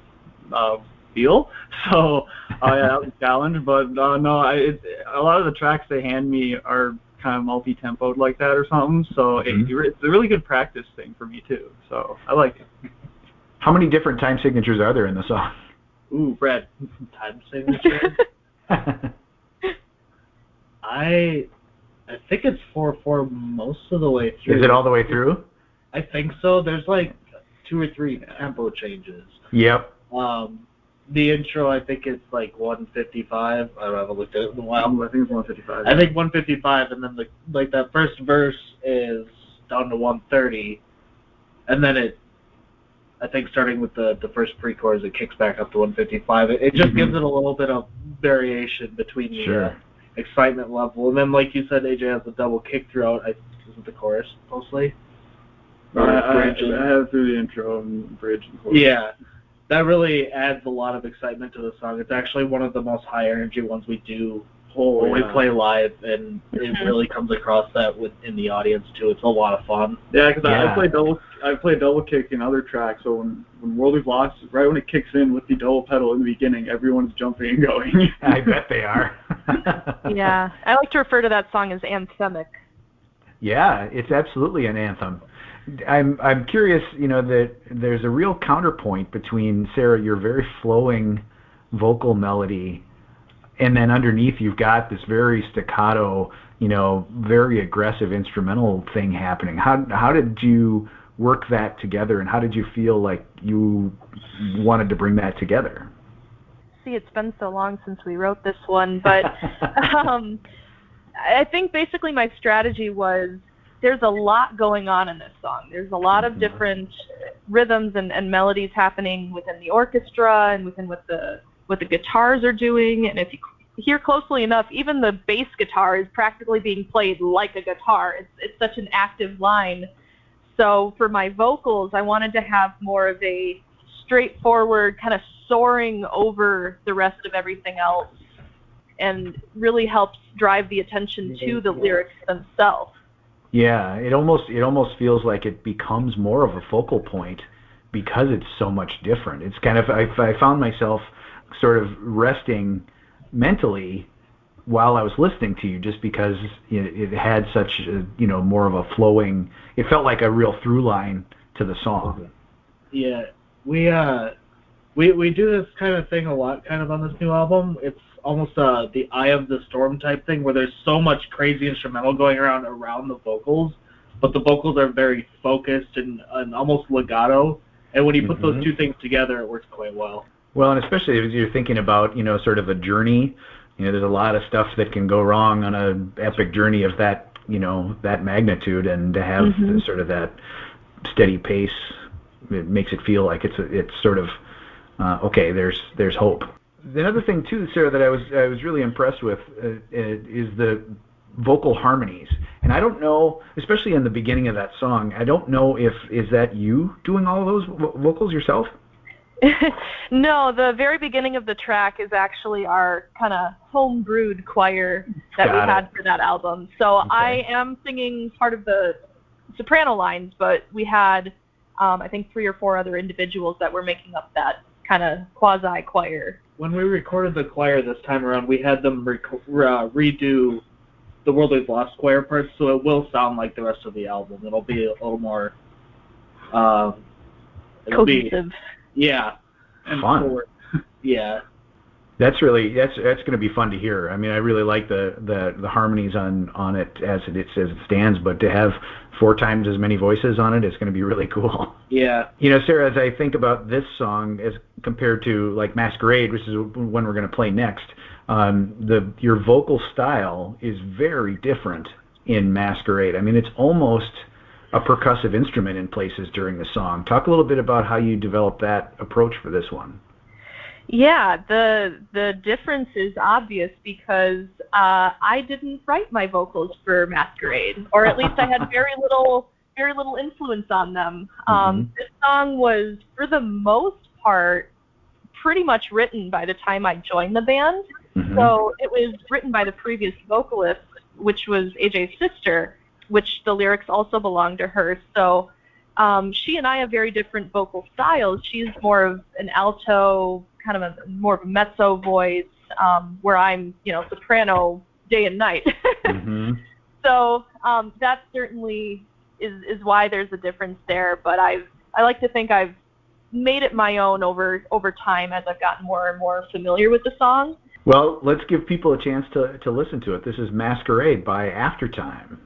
uh, feel. <laughs> So uh, yeah, that was a challenge. But uh, no, I, it, a lot of the tracks they hand me are kind of multi-tempoed like that or something. So mm-hmm. it, it's a really good practice thing for me too. So I like it. How many different time signatures are there in the song? Ooh, Brad, <laughs> Time signature. <laughs> I I think it's four four most of the way through. Is it all the way through? I think so. There's like two or three tempo changes. Yep. Um, the intro, I think it's like 155. I haven't looked at it in a while. I think it's 155. I think 155, and then the like that first verse is down to 130, and then it, I think starting with the the first pre-chorus, it kicks back up to 155. It, it just mm-hmm. gives it a little bit of variation between the sure. uh, excitement level, and then like you said, AJ has a double kick throughout. I isn't the chorus mostly. I, I, I have through the intro and bridge and chorus. Yeah that really adds a lot of excitement to the song. It's actually one of the most high energy ones we do oh, when yeah. we play live, and it mm-hmm. really comes across that with in the audience too. It's a lot of fun. Yeah, because yeah. I, I play double I play double kick in other tracks. So when when World We've Lost, right when it kicks in with the double pedal in the beginning, everyone's jumping and going. <laughs> I bet they are. <laughs> yeah, I like to refer to that song as anthemic. Yeah, it's absolutely an anthem. I'm I'm curious, you know, that there's a real counterpoint between Sarah, your very flowing vocal melody, and then underneath you've got this very staccato, you know, very aggressive instrumental thing happening. How how did you work that together, and how did you feel like you wanted to bring that together? See, it's been so long since we wrote this one, but <laughs> um, I think basically my strategy was there's a lot going on in this song. There's a lot of mm-hmm. different rhythms and, and melodies happening within the orchestra and within what the what the guitars are doing. And if you hear closely enough, even the bass guitar is practically being played like a guitar. It's it's such an active line. So for my vocals, I wanted to have more of a straightforward kind of soaring over the rest of everything else and really helps drive the attention to the lyrics themselves. Yeah, it almost it almost feels like it becomes more of a focal point because it's so much different. It's kind of I, I found myself sort of resting mentally while I was listening to you, just because it, it had such a, you know more of a flowing. It felt like a real through line to the song. Yeah, we uh we we do this kind of thing a lot, kind of on this new album. It's almost uh, the eye of the storm type thing where there's so much crazy instrumental going around around the vocals, but the vocals are very focused and, and almost legato. And when you put mm-hmm. those two things together, it works quite well. Well, and especially if you're thinking about you know sort of a journey, you know, there's a lot of stuff that can go wrong on a epic journey of that you know that magnitude, and to have mm-hmm. sort of that steady pace, it makes it feel like it's a, it's sort of uh, okay. There's there's hope the other thing too, Sarah, that I was I was really impressed with uh, uh, is the vocal harmonies. And I don't know, especially in the beginning of that song, I don't know if is that you doing all of those vo- vocals yourself. <laughs> no, the very beginning of the track is actually our kind of home brewed choir that Got we had for that album. So okay. I am singing part of the soprano lines, but we had um, I think three or four other individuals that were making up that kind of quasi choir when we recorded the choir this time around, we had them rec- uh, redo the World We've Lost choir parts, so it will sound like the rest of the album. It'll be a little more um, it'll be Cohesive. yeah and Fun. forward. <laughs> yeah That's really that's that's going to be fun to hear. I mean, I really like the the the harmonies on on it as it as it stands, but to have four times as many voices on it is going to be really <laughs> cool. yeah You know, Sarah, as I think about this song as compared to like Masquerade, which is one we're going to play next, um, the your vocal style is very different in Masquerade. I mean, it's almost a percussive instrument in places during the song. Talk a little bit about how you developed that approach for this one. Yeah, the the difference is obvious because uh, I didn't write my vocals for Masquerade, or at least I had <laughs> very little very little influence on them. Um, this song was, for the most part, pretty much written by the time I joined the band. Mhm. So it was written by the previous vocalist, which was AJ's sister, which the lyrics also belong to her. So um, she and I have very different vocal styles. She's more of an alto, kind of a more of a mezzo voice, um, where I'm, you know, soprano day and night. Mhm. <laughs> so um, that certainly is is why there's a difference there. But I've I like to think I've made it my own over over time as I've gotten more and more familiar with the song. Well, let's give people a chance to to listen to it. This is Masquerade by Aftertime.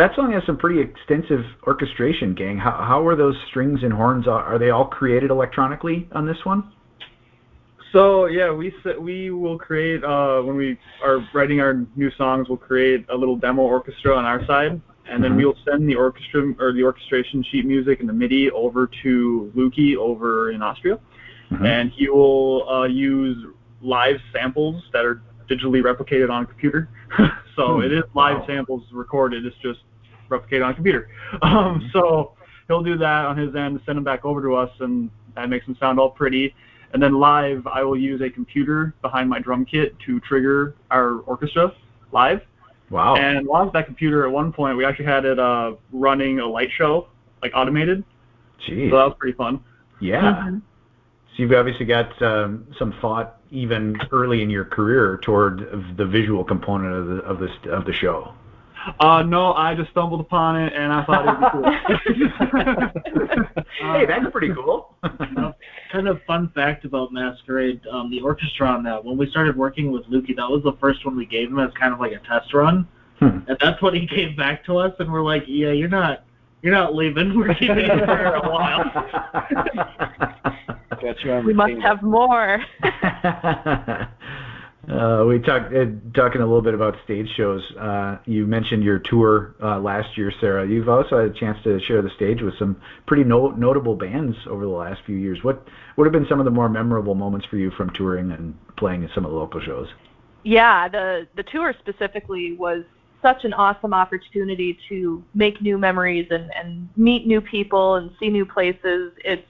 That song has some pretty extensive orchestration, gang. How how are those strings and horns? Are they all created electronically on this one? So yeah, we we will create uh, when we are writing our new songs. We'll create a little demo orchestra on our side, and then mm-hmm. we'll send the orchestra or the orchestration sheet music and the MIDI over to Luki over in Austria, mm-hmm. and he will uh, use live samples that are digitally replicated on a computer. <laughs> so hmm. it is live wow. samples recorded. It's just replicated on a computer. <laughs> Um, mm-hmm. so he'll do that on his end, send them back over to us, and that makes them sound all pretty. And then live, I will use a computer behind my drum kit to trigger our orchestra live. Wow. And along with that computer, at one point, we actually had it uh, running a light show, like automated. Jeez. So that was pretty fun. Yeah. Mm-hmm. So you've obviously got um, some thought even early in your career toward the visual component of the of the of the show. Uh, no, I just stumbled upon it and I thought it'd be cool. <laughs> hey, that's pretty cool. kind of fun fact about Masquerade, um, the orchestra on that. When we started working with Luki, that was the first one we gave him as kind of like a test run, hmm. and that's what he gave back to us. And we're like, yeah, you're not, you're not leaving. We're keeping you for a while. <laughs> we must have more. <laughs> Uh, we talked uh, talking a little bit about stage shows. Uh, you mentioned your tour uh, last year, Sarah. You've also had a chance to share the stage with some pretty no- notable bands over the last few years. What what have been some of the more memorable moments for you from touring and playing some of the local shows? Yeah, the the tour specifically was such an awesome opportunity to make new memories and, and meet new people and see new places. It's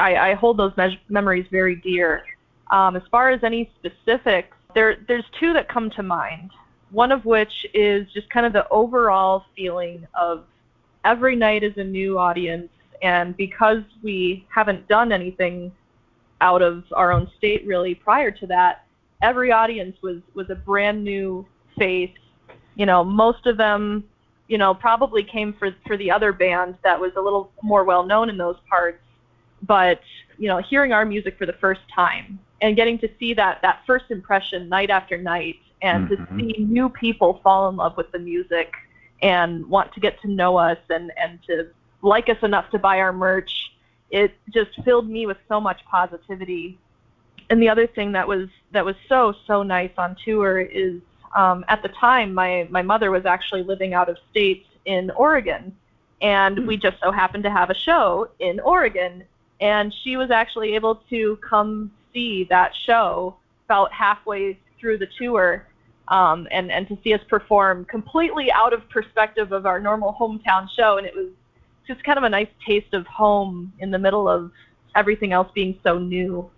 I, I hold those me- memories very dear. Um, as far as any specifics, there there's two that come to mind. One of which is just kind of the overall feeling of every night is a new audience, and because we haven't done anything out of our own state really prior to that, every audience was was a brand new face. You know, most of them, you know, probably came for for the other band that was a little more well known in those parts, but you know, hearing our music for the first time and getting to see that that first impression night after night and mm-hmm. to see new people fall in love with the music and want to get to know us and and to like us enough to buy our merch it just filled me with so much positivity and the other thing that was that was so so nice on tour is um, at the time my my mother was actually living out of state in Oregon and we just so happened to have a show in Oregon and she was actually able to come see that show about halfway through the tour um, and and to see us perform completely out of perspective of our normal hometown show, and it was just kind of a nice taste of home in the middle of everything else being so new.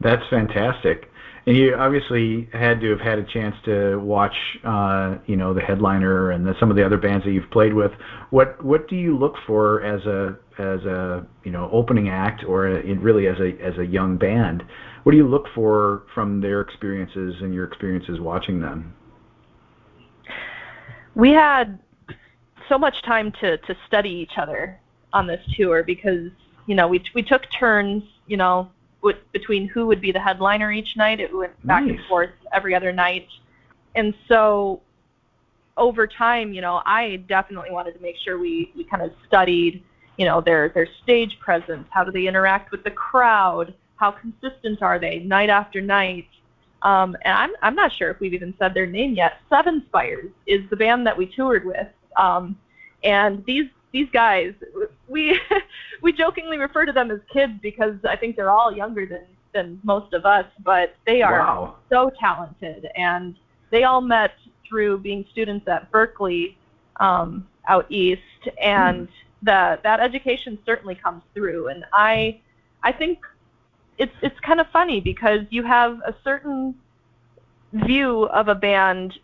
That's fantastic. And you obviously had to have had a chance to watch, uh, you know, the headliner and the, some of the other bands that you've played with. What what do you look for as a as a you know opening act or a, really as a as a young band? What do you look for from their experiences and your experiences watching them? We had so much time to to study each other on this tour because you know we we took turns, you know, with, between who would be the headliner each night. It went back nice. and forth every other night, and so over time, you know, I definitely wanted to make sure we we kind of studied, you know, their their stage presence, how do they interact with the crowd, how consistent are they night after night. Um, and I'm I'm not sure if we've even said their name yet. Seven Spires is the band that we toured with, um, and these these guys, we <laughs> we jokingly refer to them as kids because I think they're all younger than than most of us, but they are wow. so talented, and they all met through being students at Berklee um, out east, and hmm. that that education certainly comes through. And I I think it's it's kind of funny because you have a certain view of a band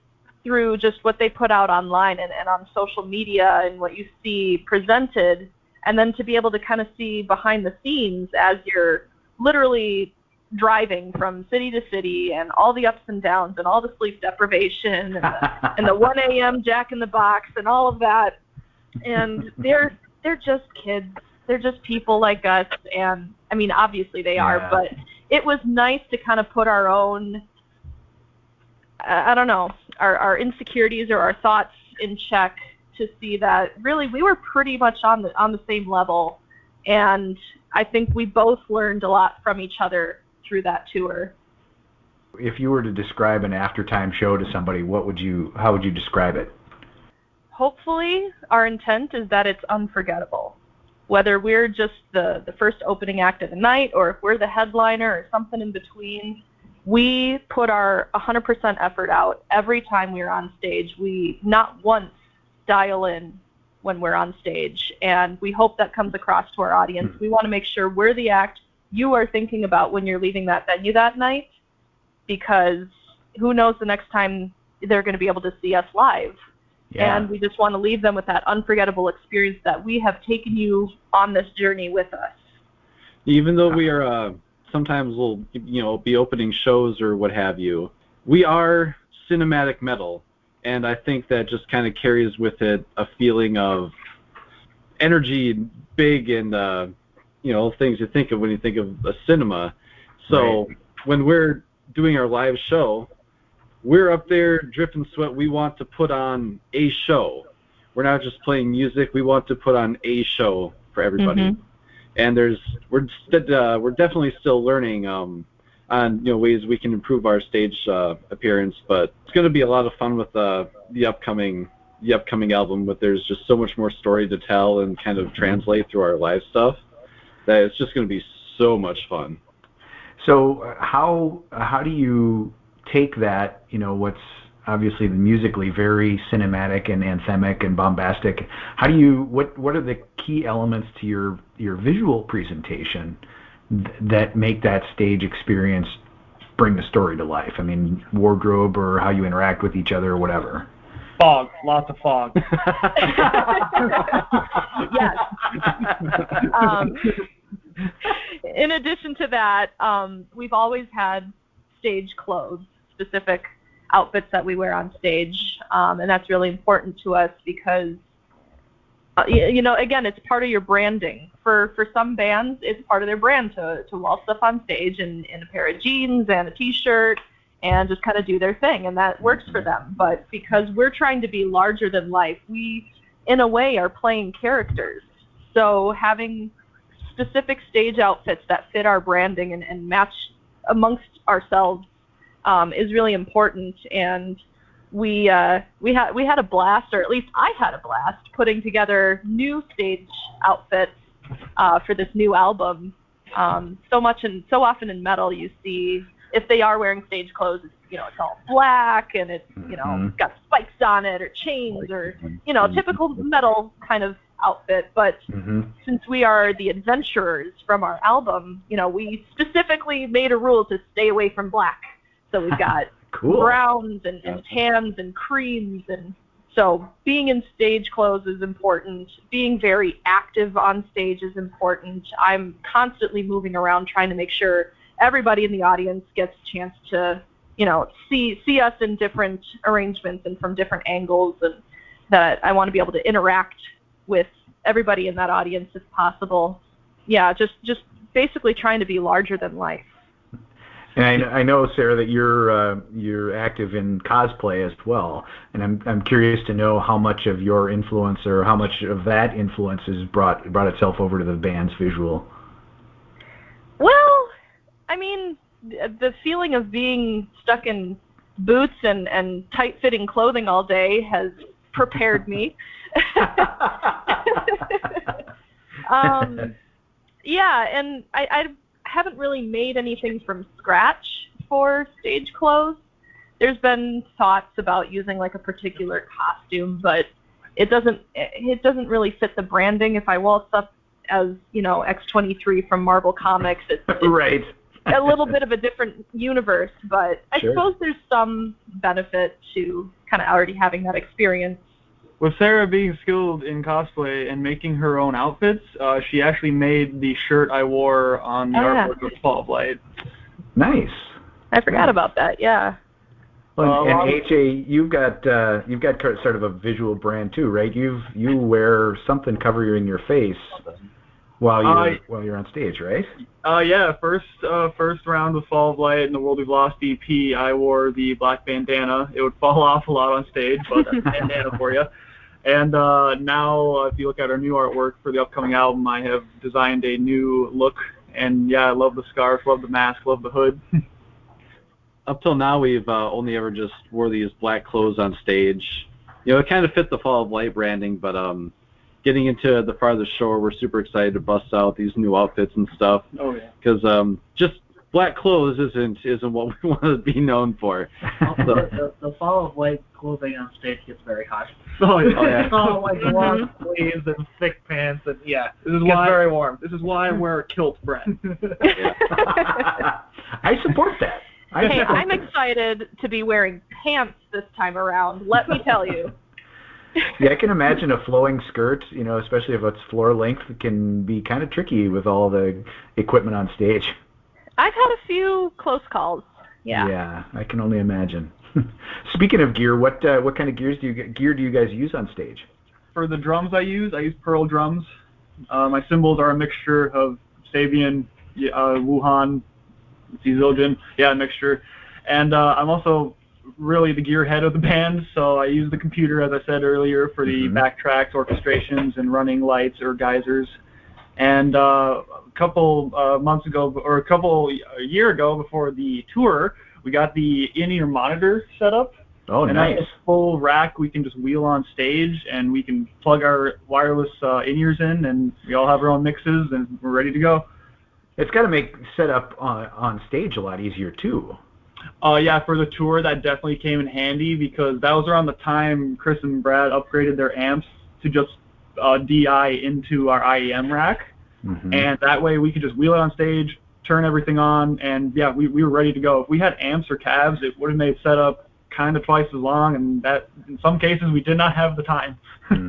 through just what they put out online and, and on social media and what you see presented, and then to be able to kind of see behind the scenes as you're literally driving from city to city and all the ups and downs and all the sleep deprivation and the, <laughs> and the 1 a.m. Jack in the Box and all of that. And they're they're just kids. They're just people like us. And I mean, obviously they are, but it was nice to kind of put our own uh, I don't know, our, our insecurities or our thoughts in check to see that really we were pretty much on the on the same level, and I think we both learned a lot from each other through that tour. If you were to describe an aftertime show to somebody, what would you? How would you describe it? Hopefully, our intent is that it's unforgettable. Whether we're just the the first opening act of the night, or if we're the headliner, or something in between, we put our 100% effort out every time we're on stage. We not once dial in when we're on stage, and we hope that comes across to our audience. We want to make sure we're the act you are thinking about when you're leaving that venue that night, because who knows the next time they're going to be able to see us live. Yeah. And we just want to leave them with that unforgettable experience that we have taken you on this journey with us. Even though we are uh, sometimes we'll you know be opening shows or what have you, we are cinematic metal, and I think that just kind of carries with it a feeling of energy, big and uh, you know things you think of when you think of a cinema. So Right. when we're doing our live show, we're up there dripping sweat. We want to put on a show. We're not just playing music. We want to put on a show for everybody. Mhm. And there's we're st- uh, we're definitely still learning um, on you know ways we can improve our stage uh, appearance. But it's going to be a lot of fun with uh, the upcoming the upcoming album. But there's just so much more story to tell and kind of translate through our live stuff that it's just going to be so much fun. So uh, how how do you take that? You know, what's obviously musically very cinematic and anthemic and bombastic. How do you what what are the key elements to your your visual presentation th- that make that stage experience bring the story to life? I mean, wardrobe or how you interact with each other or whatever. Fog, lots of fog. <laughs> yes. um, in addition to that, um, we've always had stage clothes, specific outfits that we wear on stage, um, and that's really important to us because, uh, y- you know, again, it's part of your branding. For for some bands, it's part of their brand to to wall stuff on stage in, in a pair of jeans and a t-shirt and just kind of do their thing, and that works for them. But because we're trying to be larger than life, we, in a way, are playing characters. So having specific stage outfits that fit our branding and, and match amongst ourselves um, is really important. And we uh, we had we had a blast, or at least I had a blast, putting together new stage outfits uh, for this new album. Um, so much and so often in metal, you see if they are wearing stage clothes, it's, you know, it's all black and it's you know Mhm. got spikes on it or chains or you know typical metal kind of outfit. But hmm since we are the adventurers from our album, you know, we specifically made a rule to stay away from black. So we've got <laughs> Cool. browns and, and tans and creams and so being in stage clothes is important. Being very active on stage is important. I'm constantly moving around trying to make sure everybody in the audience gets a chance to, you know, see see us in different arrangements and from different angles and that I want to be able to interact with everybody in that audience if possible. Yeah, just just basically trying to be larger than life. And I, I know, Sarah, that you're uh, you're active in cosplay as well, and I'm I'm curious to know how much of your influence or how much of that influence has brought brought itself over to the band's visual. Well, I mean, the feeling of being stuck in boots and, and tight fitting clothing all day has prepared me. <laughs> <laughs> um, yeah, and I, I haven't really made anything from scratch for stage clothes. There's been thoughts about using like a particular costume, but it doesn't it doesn't really fit the branding. If I waltz up as you know X23 from Marvel Comics, it's, it's right. a little bit of a different universe, but I Sure. suppose there's some benefit to kind of already having that experience. With Sarah being skilled in cosplay and making her own outfits, uh, she actually made the shirt I wore on the Oh, yeah. artwork of Fall of Light. Nice. I forgot Nice. about that. Yeah. Well, Uh, and well- HA, you've got uh, you've got sort of a visual brand too, right? You've you wear something covering your face while you're Uh, while you're on stage, right? Uh, yeah, first uh, first round with Fall of Light and the World We've Lost EP, I wore the black bandana. It would fall <laughs> off a lot on stage, but that's a bandana for you. And uh, now, uh, if you look at our new artwork for the upcoming album, I have designed a new look. And yeah, I love the scarf, love the mask, love the hood. <laughs> Up till now, we've uh, only ever just wore these black clothes on stage. You know, it kind of fit the Fall of Light branding, but um, getting into the farthest shore, we're super excited to bust out these new outfits and stuff. oh yeah. Because um, just black clothes isn't isn't what <laughs> we want to be known for. Also, the, the fall of white clothing on stage gets very hot. So yeah. Oh, yeah. It's all like long sleeves and thick pants, and yeah, This is it gets why very warm. This is why I wear a kilt, Brett. <laughs> <laughs> I support that. I hey, support I'm that. excited to be wearing pants this time around. Let me tell you. Yeah, I can imagine a flowing skirt, you know, especially if it's floor length, can be kind of tricky with all the equipment on stage. I've had a few close calls. Yeah. Yeah, I can only imagine. <laughs> Speaking of gear, what uh, what kind of gears do you gear do you guys use on stage? For the drums I use, I use Pearl drums. Uh, my cymbals are a mixture of Sabian, y- uh, Wuhan, Zildjian, yeah, a mixture. And uh, I'm also really the gearhead of the band, so I use the computer, as I said earlier, for the Mhm. backtracks, orchestrations, and running lights or geysers. And uh, a couple uh, months ago, or a couple a year ago, before the tour, we got the in-ear monitor set up. Oh, and nice. that's a full rack we can just wheel on stage, and we can plug our wireless uh, in-ears in, and we all have our own mixes, and we're ready to go. It's got to make setup on on stage a lot easier too. Uh, yeah, for the tour, that definitely came in handy because that was around the time Chris and Brad upgraded their amps to just uh, DI into our IEM rack, Mhm. and that way we could just wheel it on stage, turn everything on, and yeah, we, we were ready to go. If we had amps or cabs, it would have made setup kind of twice as long, and that in some cases we did not have the time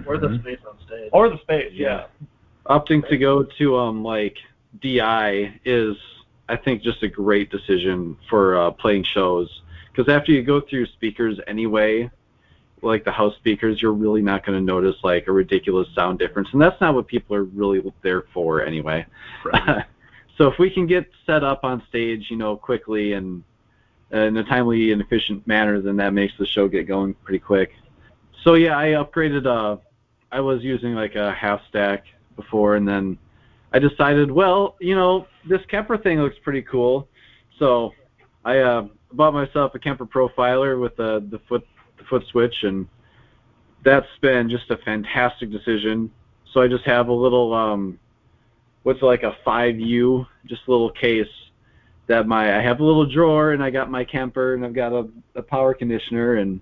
Or the space on stage. or the space. Yeah. opting to go to um like DI is I think just a great decision for uh, playing shows because after you go through speakers anyway, like the house speakers, you're really not going to notice like a ridiculous sound difference, and that's not what people are really there for anyway. Right. <laughs> so if we can get set up on stage, you know, quickly and uh, in a timely and efficient manner, then that makes the show get going pretty quick. So yeah, I upgraded. Uh, I was using like a half stack before, and then I decided, well, you know, this Kemper thing looks pretty cool, so I uh, bought myself a Kemper Profiler with the the foot the foot switch, and that's been just a fantastic decision. So I just have a little um, what's like a 5U, just a little case that my I have a little drawer, and I got my Kemper, and I've got a, a power conditioner, and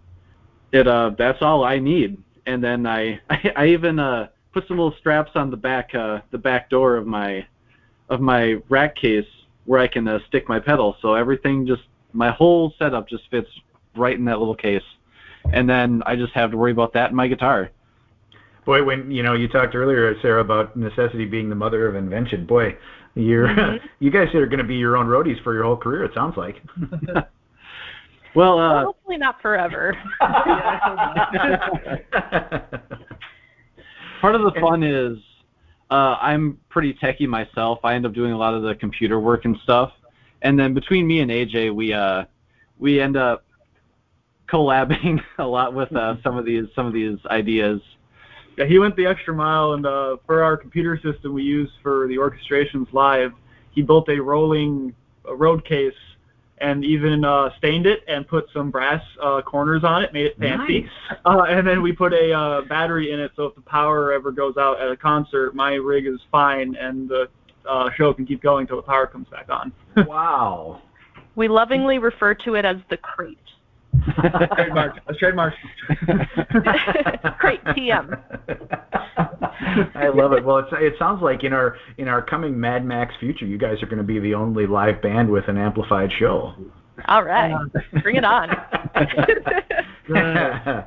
it uh that's all I need. And then I I, <laughs> I even uh put some little straps on the back uh the back door of my of my rack case where I can uh, stick my pedal. So everything just my whole setup just fits right in that little case. And then I just have to worry about that in my guitar. Boy, when you know you talked earlier, Sarah, about necessity being the mother of invention. Boy, you're Mhm. <laughs> you guys are going to be your own roadies for your whole career. It sounds like. Well, <laughs> Well, uh hopefully not forever. <laughs> part of the fun is uh, I'm pretty techie myself. I end up doing a lot of the computer work and stuff, and then between me and AJ, we uh, we end up collabing <laughs> a lot with uh, some of these some of these ideas. Yeah, he went the extra mile, and uh, for our computer system we use for the orchestrations live, he built a rolling uh, road case and even uh, stained it and put some brass uh, corners on it, made it fancy. Nice. Uh, and then we put a uh, battery in it, so if the power ever goes out at a concert, my rig is fine, and the uh, show can keep going until the power comes back on. <laughs> wow. We lovingly refer to it as the crate. Trademark. That's trademark. <laughs> Crate TM. I love it. Well, it's, it sounds like in our in our coming Mad Max future, you guys are going to be the only live band with an amplified show. All right. Bring it on. <laughs>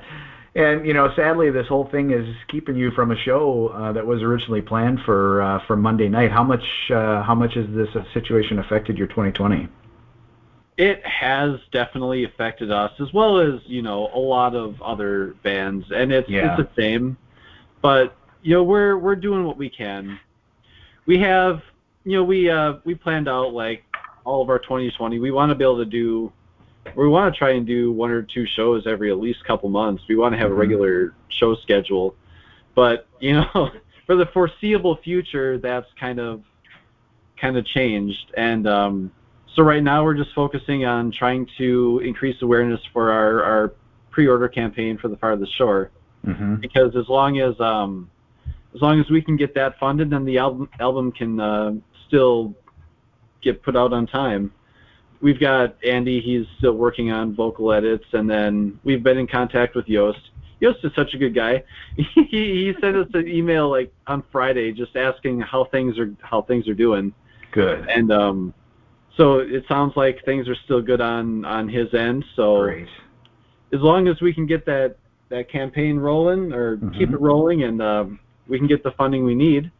and you know, sadly, this whole thing is keeping you from a show uh, that was originally planned for uh, for Monday night. How much uh, how much has this situation affected your 2020? It has definitely affected us as well as you know a lot of other bands and it's Yeah. it's the same but you know we're we're doing what we can we have you know we uh we planned out like all of our 2020 we want to be able to do we want to try and do one or two shows every at least couple months. We want to have Mhm. a regular show schedule, but you know, <laughs> for the foreseeable future, that's kind of kind of changed. And um, so right now, we're just focusing on trying to increase awareness for our, our pre-order campaign for the Farthest Shore hmm because as long as um, as long as we can get that funded, then the album album can uh, still get put out on time. We've got Andy; he's still working on vocal edits, and then we've been in contact with Joost. Joost is such a good guy. <laughs> he, he sent us an email like on Friday, just asking how things are how things are doing, Good. and um, so it sounds like things are still good on on his end. So Great. as long as we can get that that campaign rolling or keep Mhm. it rolling and um, we can get the funding we need,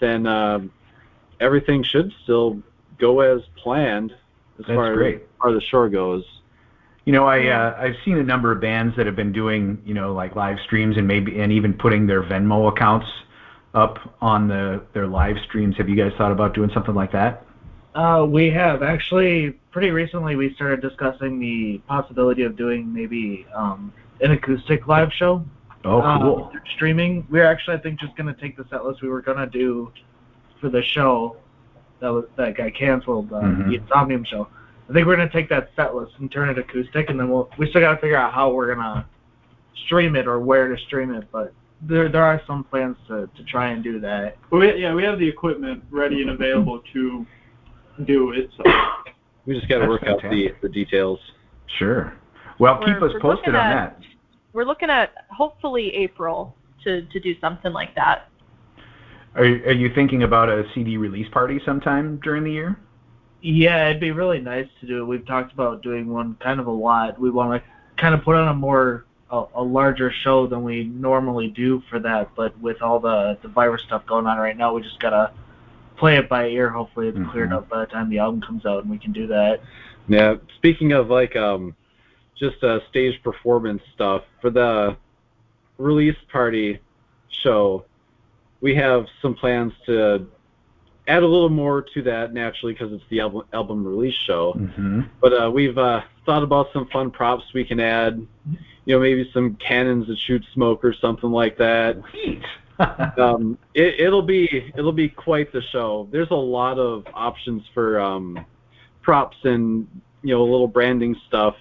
then um, everything should still go as planned as That's far great. as far the shore goes. You know, I uh, I've seen a number of bands that have been doing you know like live streams and maybe and even putting their Venmo accounts up on the their live streams. Have you guys thought about doing something like that? Uh, we have actually pretty recently we started discussing the possibility of doing maybe um, an acoustic live show. Oh, uh, cool. through streaming. We're actually I think just gonna take the set list we were gonna do for the show that was that got canceled, uh, Mhm. the Insomnium show. I think we're gonna take that set list and turn it acoustic, and then we'll we still gotta figure out how we're gonna stream it or where to stream it, but. There, there are some plans to, to try and do that. We, yeah, we have the equipment ready and available to do it. So. We just got to That's work out the, the details. Sure. Well, keep We're- us posted on at- that. We're looking at hopefully April to to do something like that. Are are you thinking about a CD release party sometime during the year? Yeah, it'd be really nice to do it. We've talked about doing one kind of a lot. We want to kind of put on a more a, a larger show than we normally do for that, but with all the the virus stuff going on right now, we just gotta play it by ear. Hopefully, it's cleared Mhm. up by the time the album comes out, and we can do that. Yeah. Speaking of like um, just uh, stage performance stuff for the release party show, we have some plans to add a little more to that naturally because it's the album album release show. Mm-hmm. But uh, we've uh, thought about some fun props we can add. You know, maybe some cannons that shoot smoke or something like that. Sweet. <laughs> Um, it, it'll be it'll be quite the show. There's a lot of options for um, props and you know a little branding stuff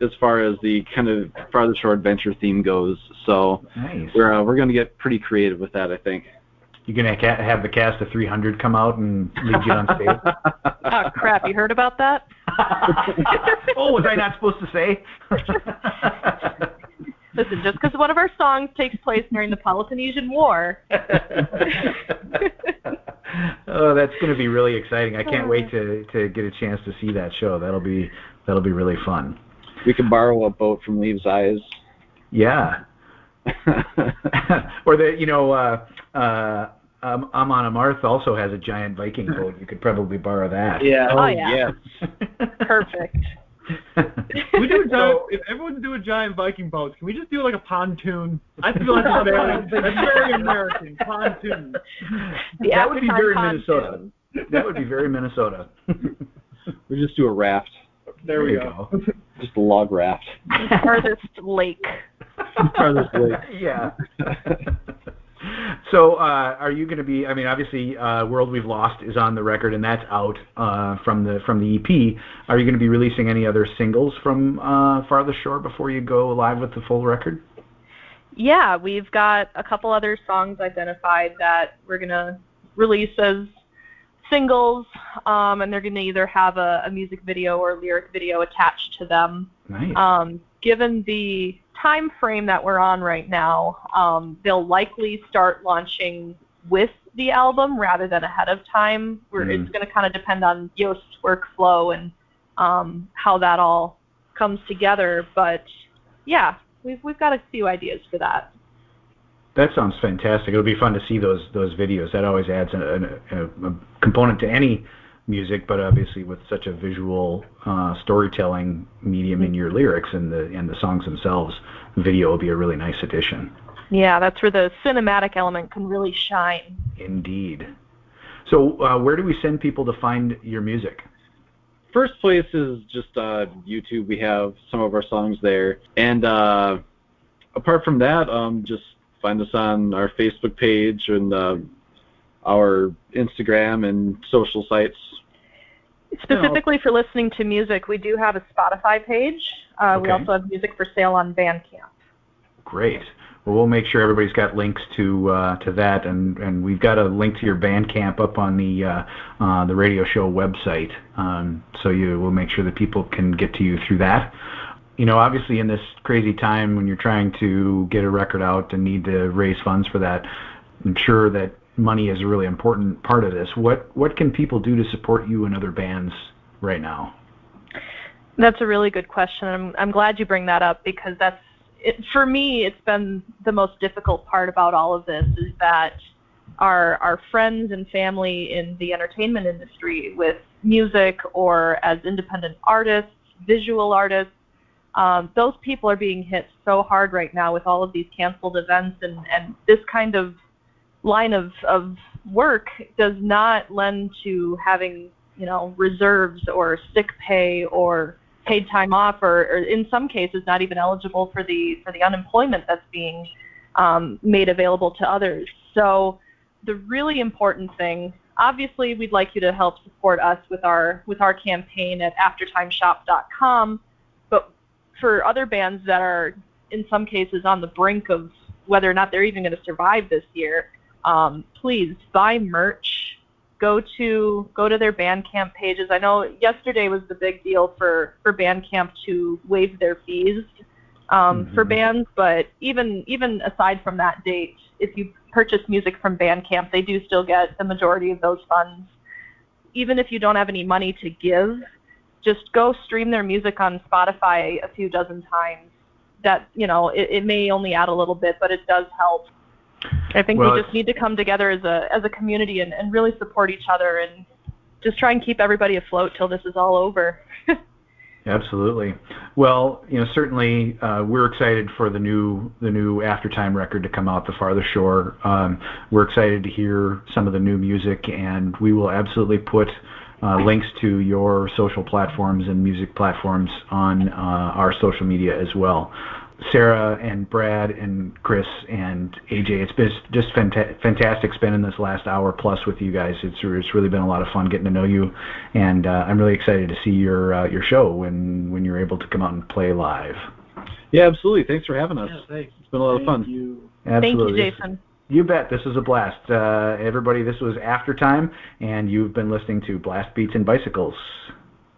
as far as the kind of farther shore adventure theme goes. So nice. we're uh, we're gonna get pretty creative with that, I think. You're gonna ca- have the cast of 300 come out and lead you on stage? <laughs> Oh crap! You heard about that? <laughs> oh, was I not supposed to say? Listen, just because one of our songs takes place during the Peloponnesian War. <laughs> oh, that's going to be really exciting. I can't wait to to get a chance to see that show. That'll be that'll be really fun. We can borrow a boat from Leaves' Eyes. Yeah. <laughs> or the you know uh uh um, Amon Amarth also has a giant Viking boat. You could probably borrow that. Yeah. Oh, yeah. yes. <laughs> Perfect. We do a <laughs> giant. If everyone's doing giant Viking boats, can we just do like a pontoon? I feel like that's <laughs> very, that's very American. Pontoon. The that would be very pontoon. Minnesota. That would be very Minnesota. <laughs> We just do a raft, There we you go. just a log raft. Farthest lake. Farthest lake. yeah. <laughs> so, uh, are you going to be? I mean, obviously, uh, "World We've Lost" is on the record, and that's out uh, from the from the EP. Are you going to be releasing any other singles from uh, Farthest Shore before you go live with the full record? Yeah, we've got a couple other songs identified that we're gonna release as singles, um, and they're gonna either have a, a music video or lyric video attached to them. Nice. Um, given the time frame that we're on right now, um, they'll likely start launching with the album rather than ahead of time. Where Mm. it's going to kind of depend on Joost's workflow and um, how that all comes together. But yeah, we've we've got a few ideas for that. That sounds fantastic. It'll be fun to see those those videos. That always adds a, a, a component to any music, but obviously with such a visual uh, storytelling medium in your lyrics and the and the songs themselves, video will be a really nice addition. Yeah, that's where the cinematic element can really shine. Indeed. So, uh, where do we send people to find your music? first place is just uh, YouTube. We have some of our songs there, and uh, apart from that, um, just find us on our Facebook page and uh, our Instagram and social sites. Specifically for listening to music, we do have a Spotify page. Uh, We also have music for sale on Bandcamp. Great. Well, we'll make sure everybody's got links to uh, to that, and, and we've got a link to your Bandcamp up on the uh, uh, the radio show website. Um, so you will make sure that people can get to you through that. You know, obviously, in this crazy time when you're trying to get a record out and need to raise funds for that, I'm sure that money is a really important part of this. What what can people do to support you and other bands right now? That's a really good question. I'm I'm glad you bring that up because that's it, for me. It's been the most difficult part about all of this is that our our friends and family in the entertainment industry with music or as independent artists, visual artists, um, those people are being hit so hard right now with all of these canceled events and and this kind of line of of work does not lend to having you know reserves or sick pay or paid time off or, or in some cases not even eligible for the for the unemployment that's being um, made available to others. So the really important thing obviously we'd like you to help support us with our with our campaign at aftertimeshop.com but for other bands that are in some cases on the brink of whether or not they're even going to survive this year um, please buy merch. Go to go to their bandcamp pages. I know yesterday was the big deal for for bandcamp to waive their fees um, for Mhm. bands but even even aside from that date if you purchase music from bandcamp they do still get the majority of those funds. Even if you don't have any money to give just go stream their music on spotify a few dozen times. That you know it, it may only add a little bit but it does help I think Well, we just need to come together as a as a community and, and really support each other and just try and keep everybody afloat till this is all over. <laughs> Absolutely. Well, you know, certainly uh, we're excited for the new the new Aftertime record to come out, The Farther Shore. Um, we're excited to hear some of the new music, and we will absolutely put uh, links to your social platforms and music platforms on uh, our social media as well. Sarah and Brad and Chris and AJ, it's been just fanta- fantastic spending this last hour plus with you guys. It's it's really been a lot of fun getting to know you, and uh, I'm really excited to see your uh, your show when when you're able to come out and play live. Yeah, absolutely. Thanks for having us. Yeah, thanks. It's been a lot of Thank fun. you. Absolutely. Thank you, Jason. You bet. This was a blast. Uh, everybody, this was Aftertime, and you've been listening to Blast Beats and Bicycles.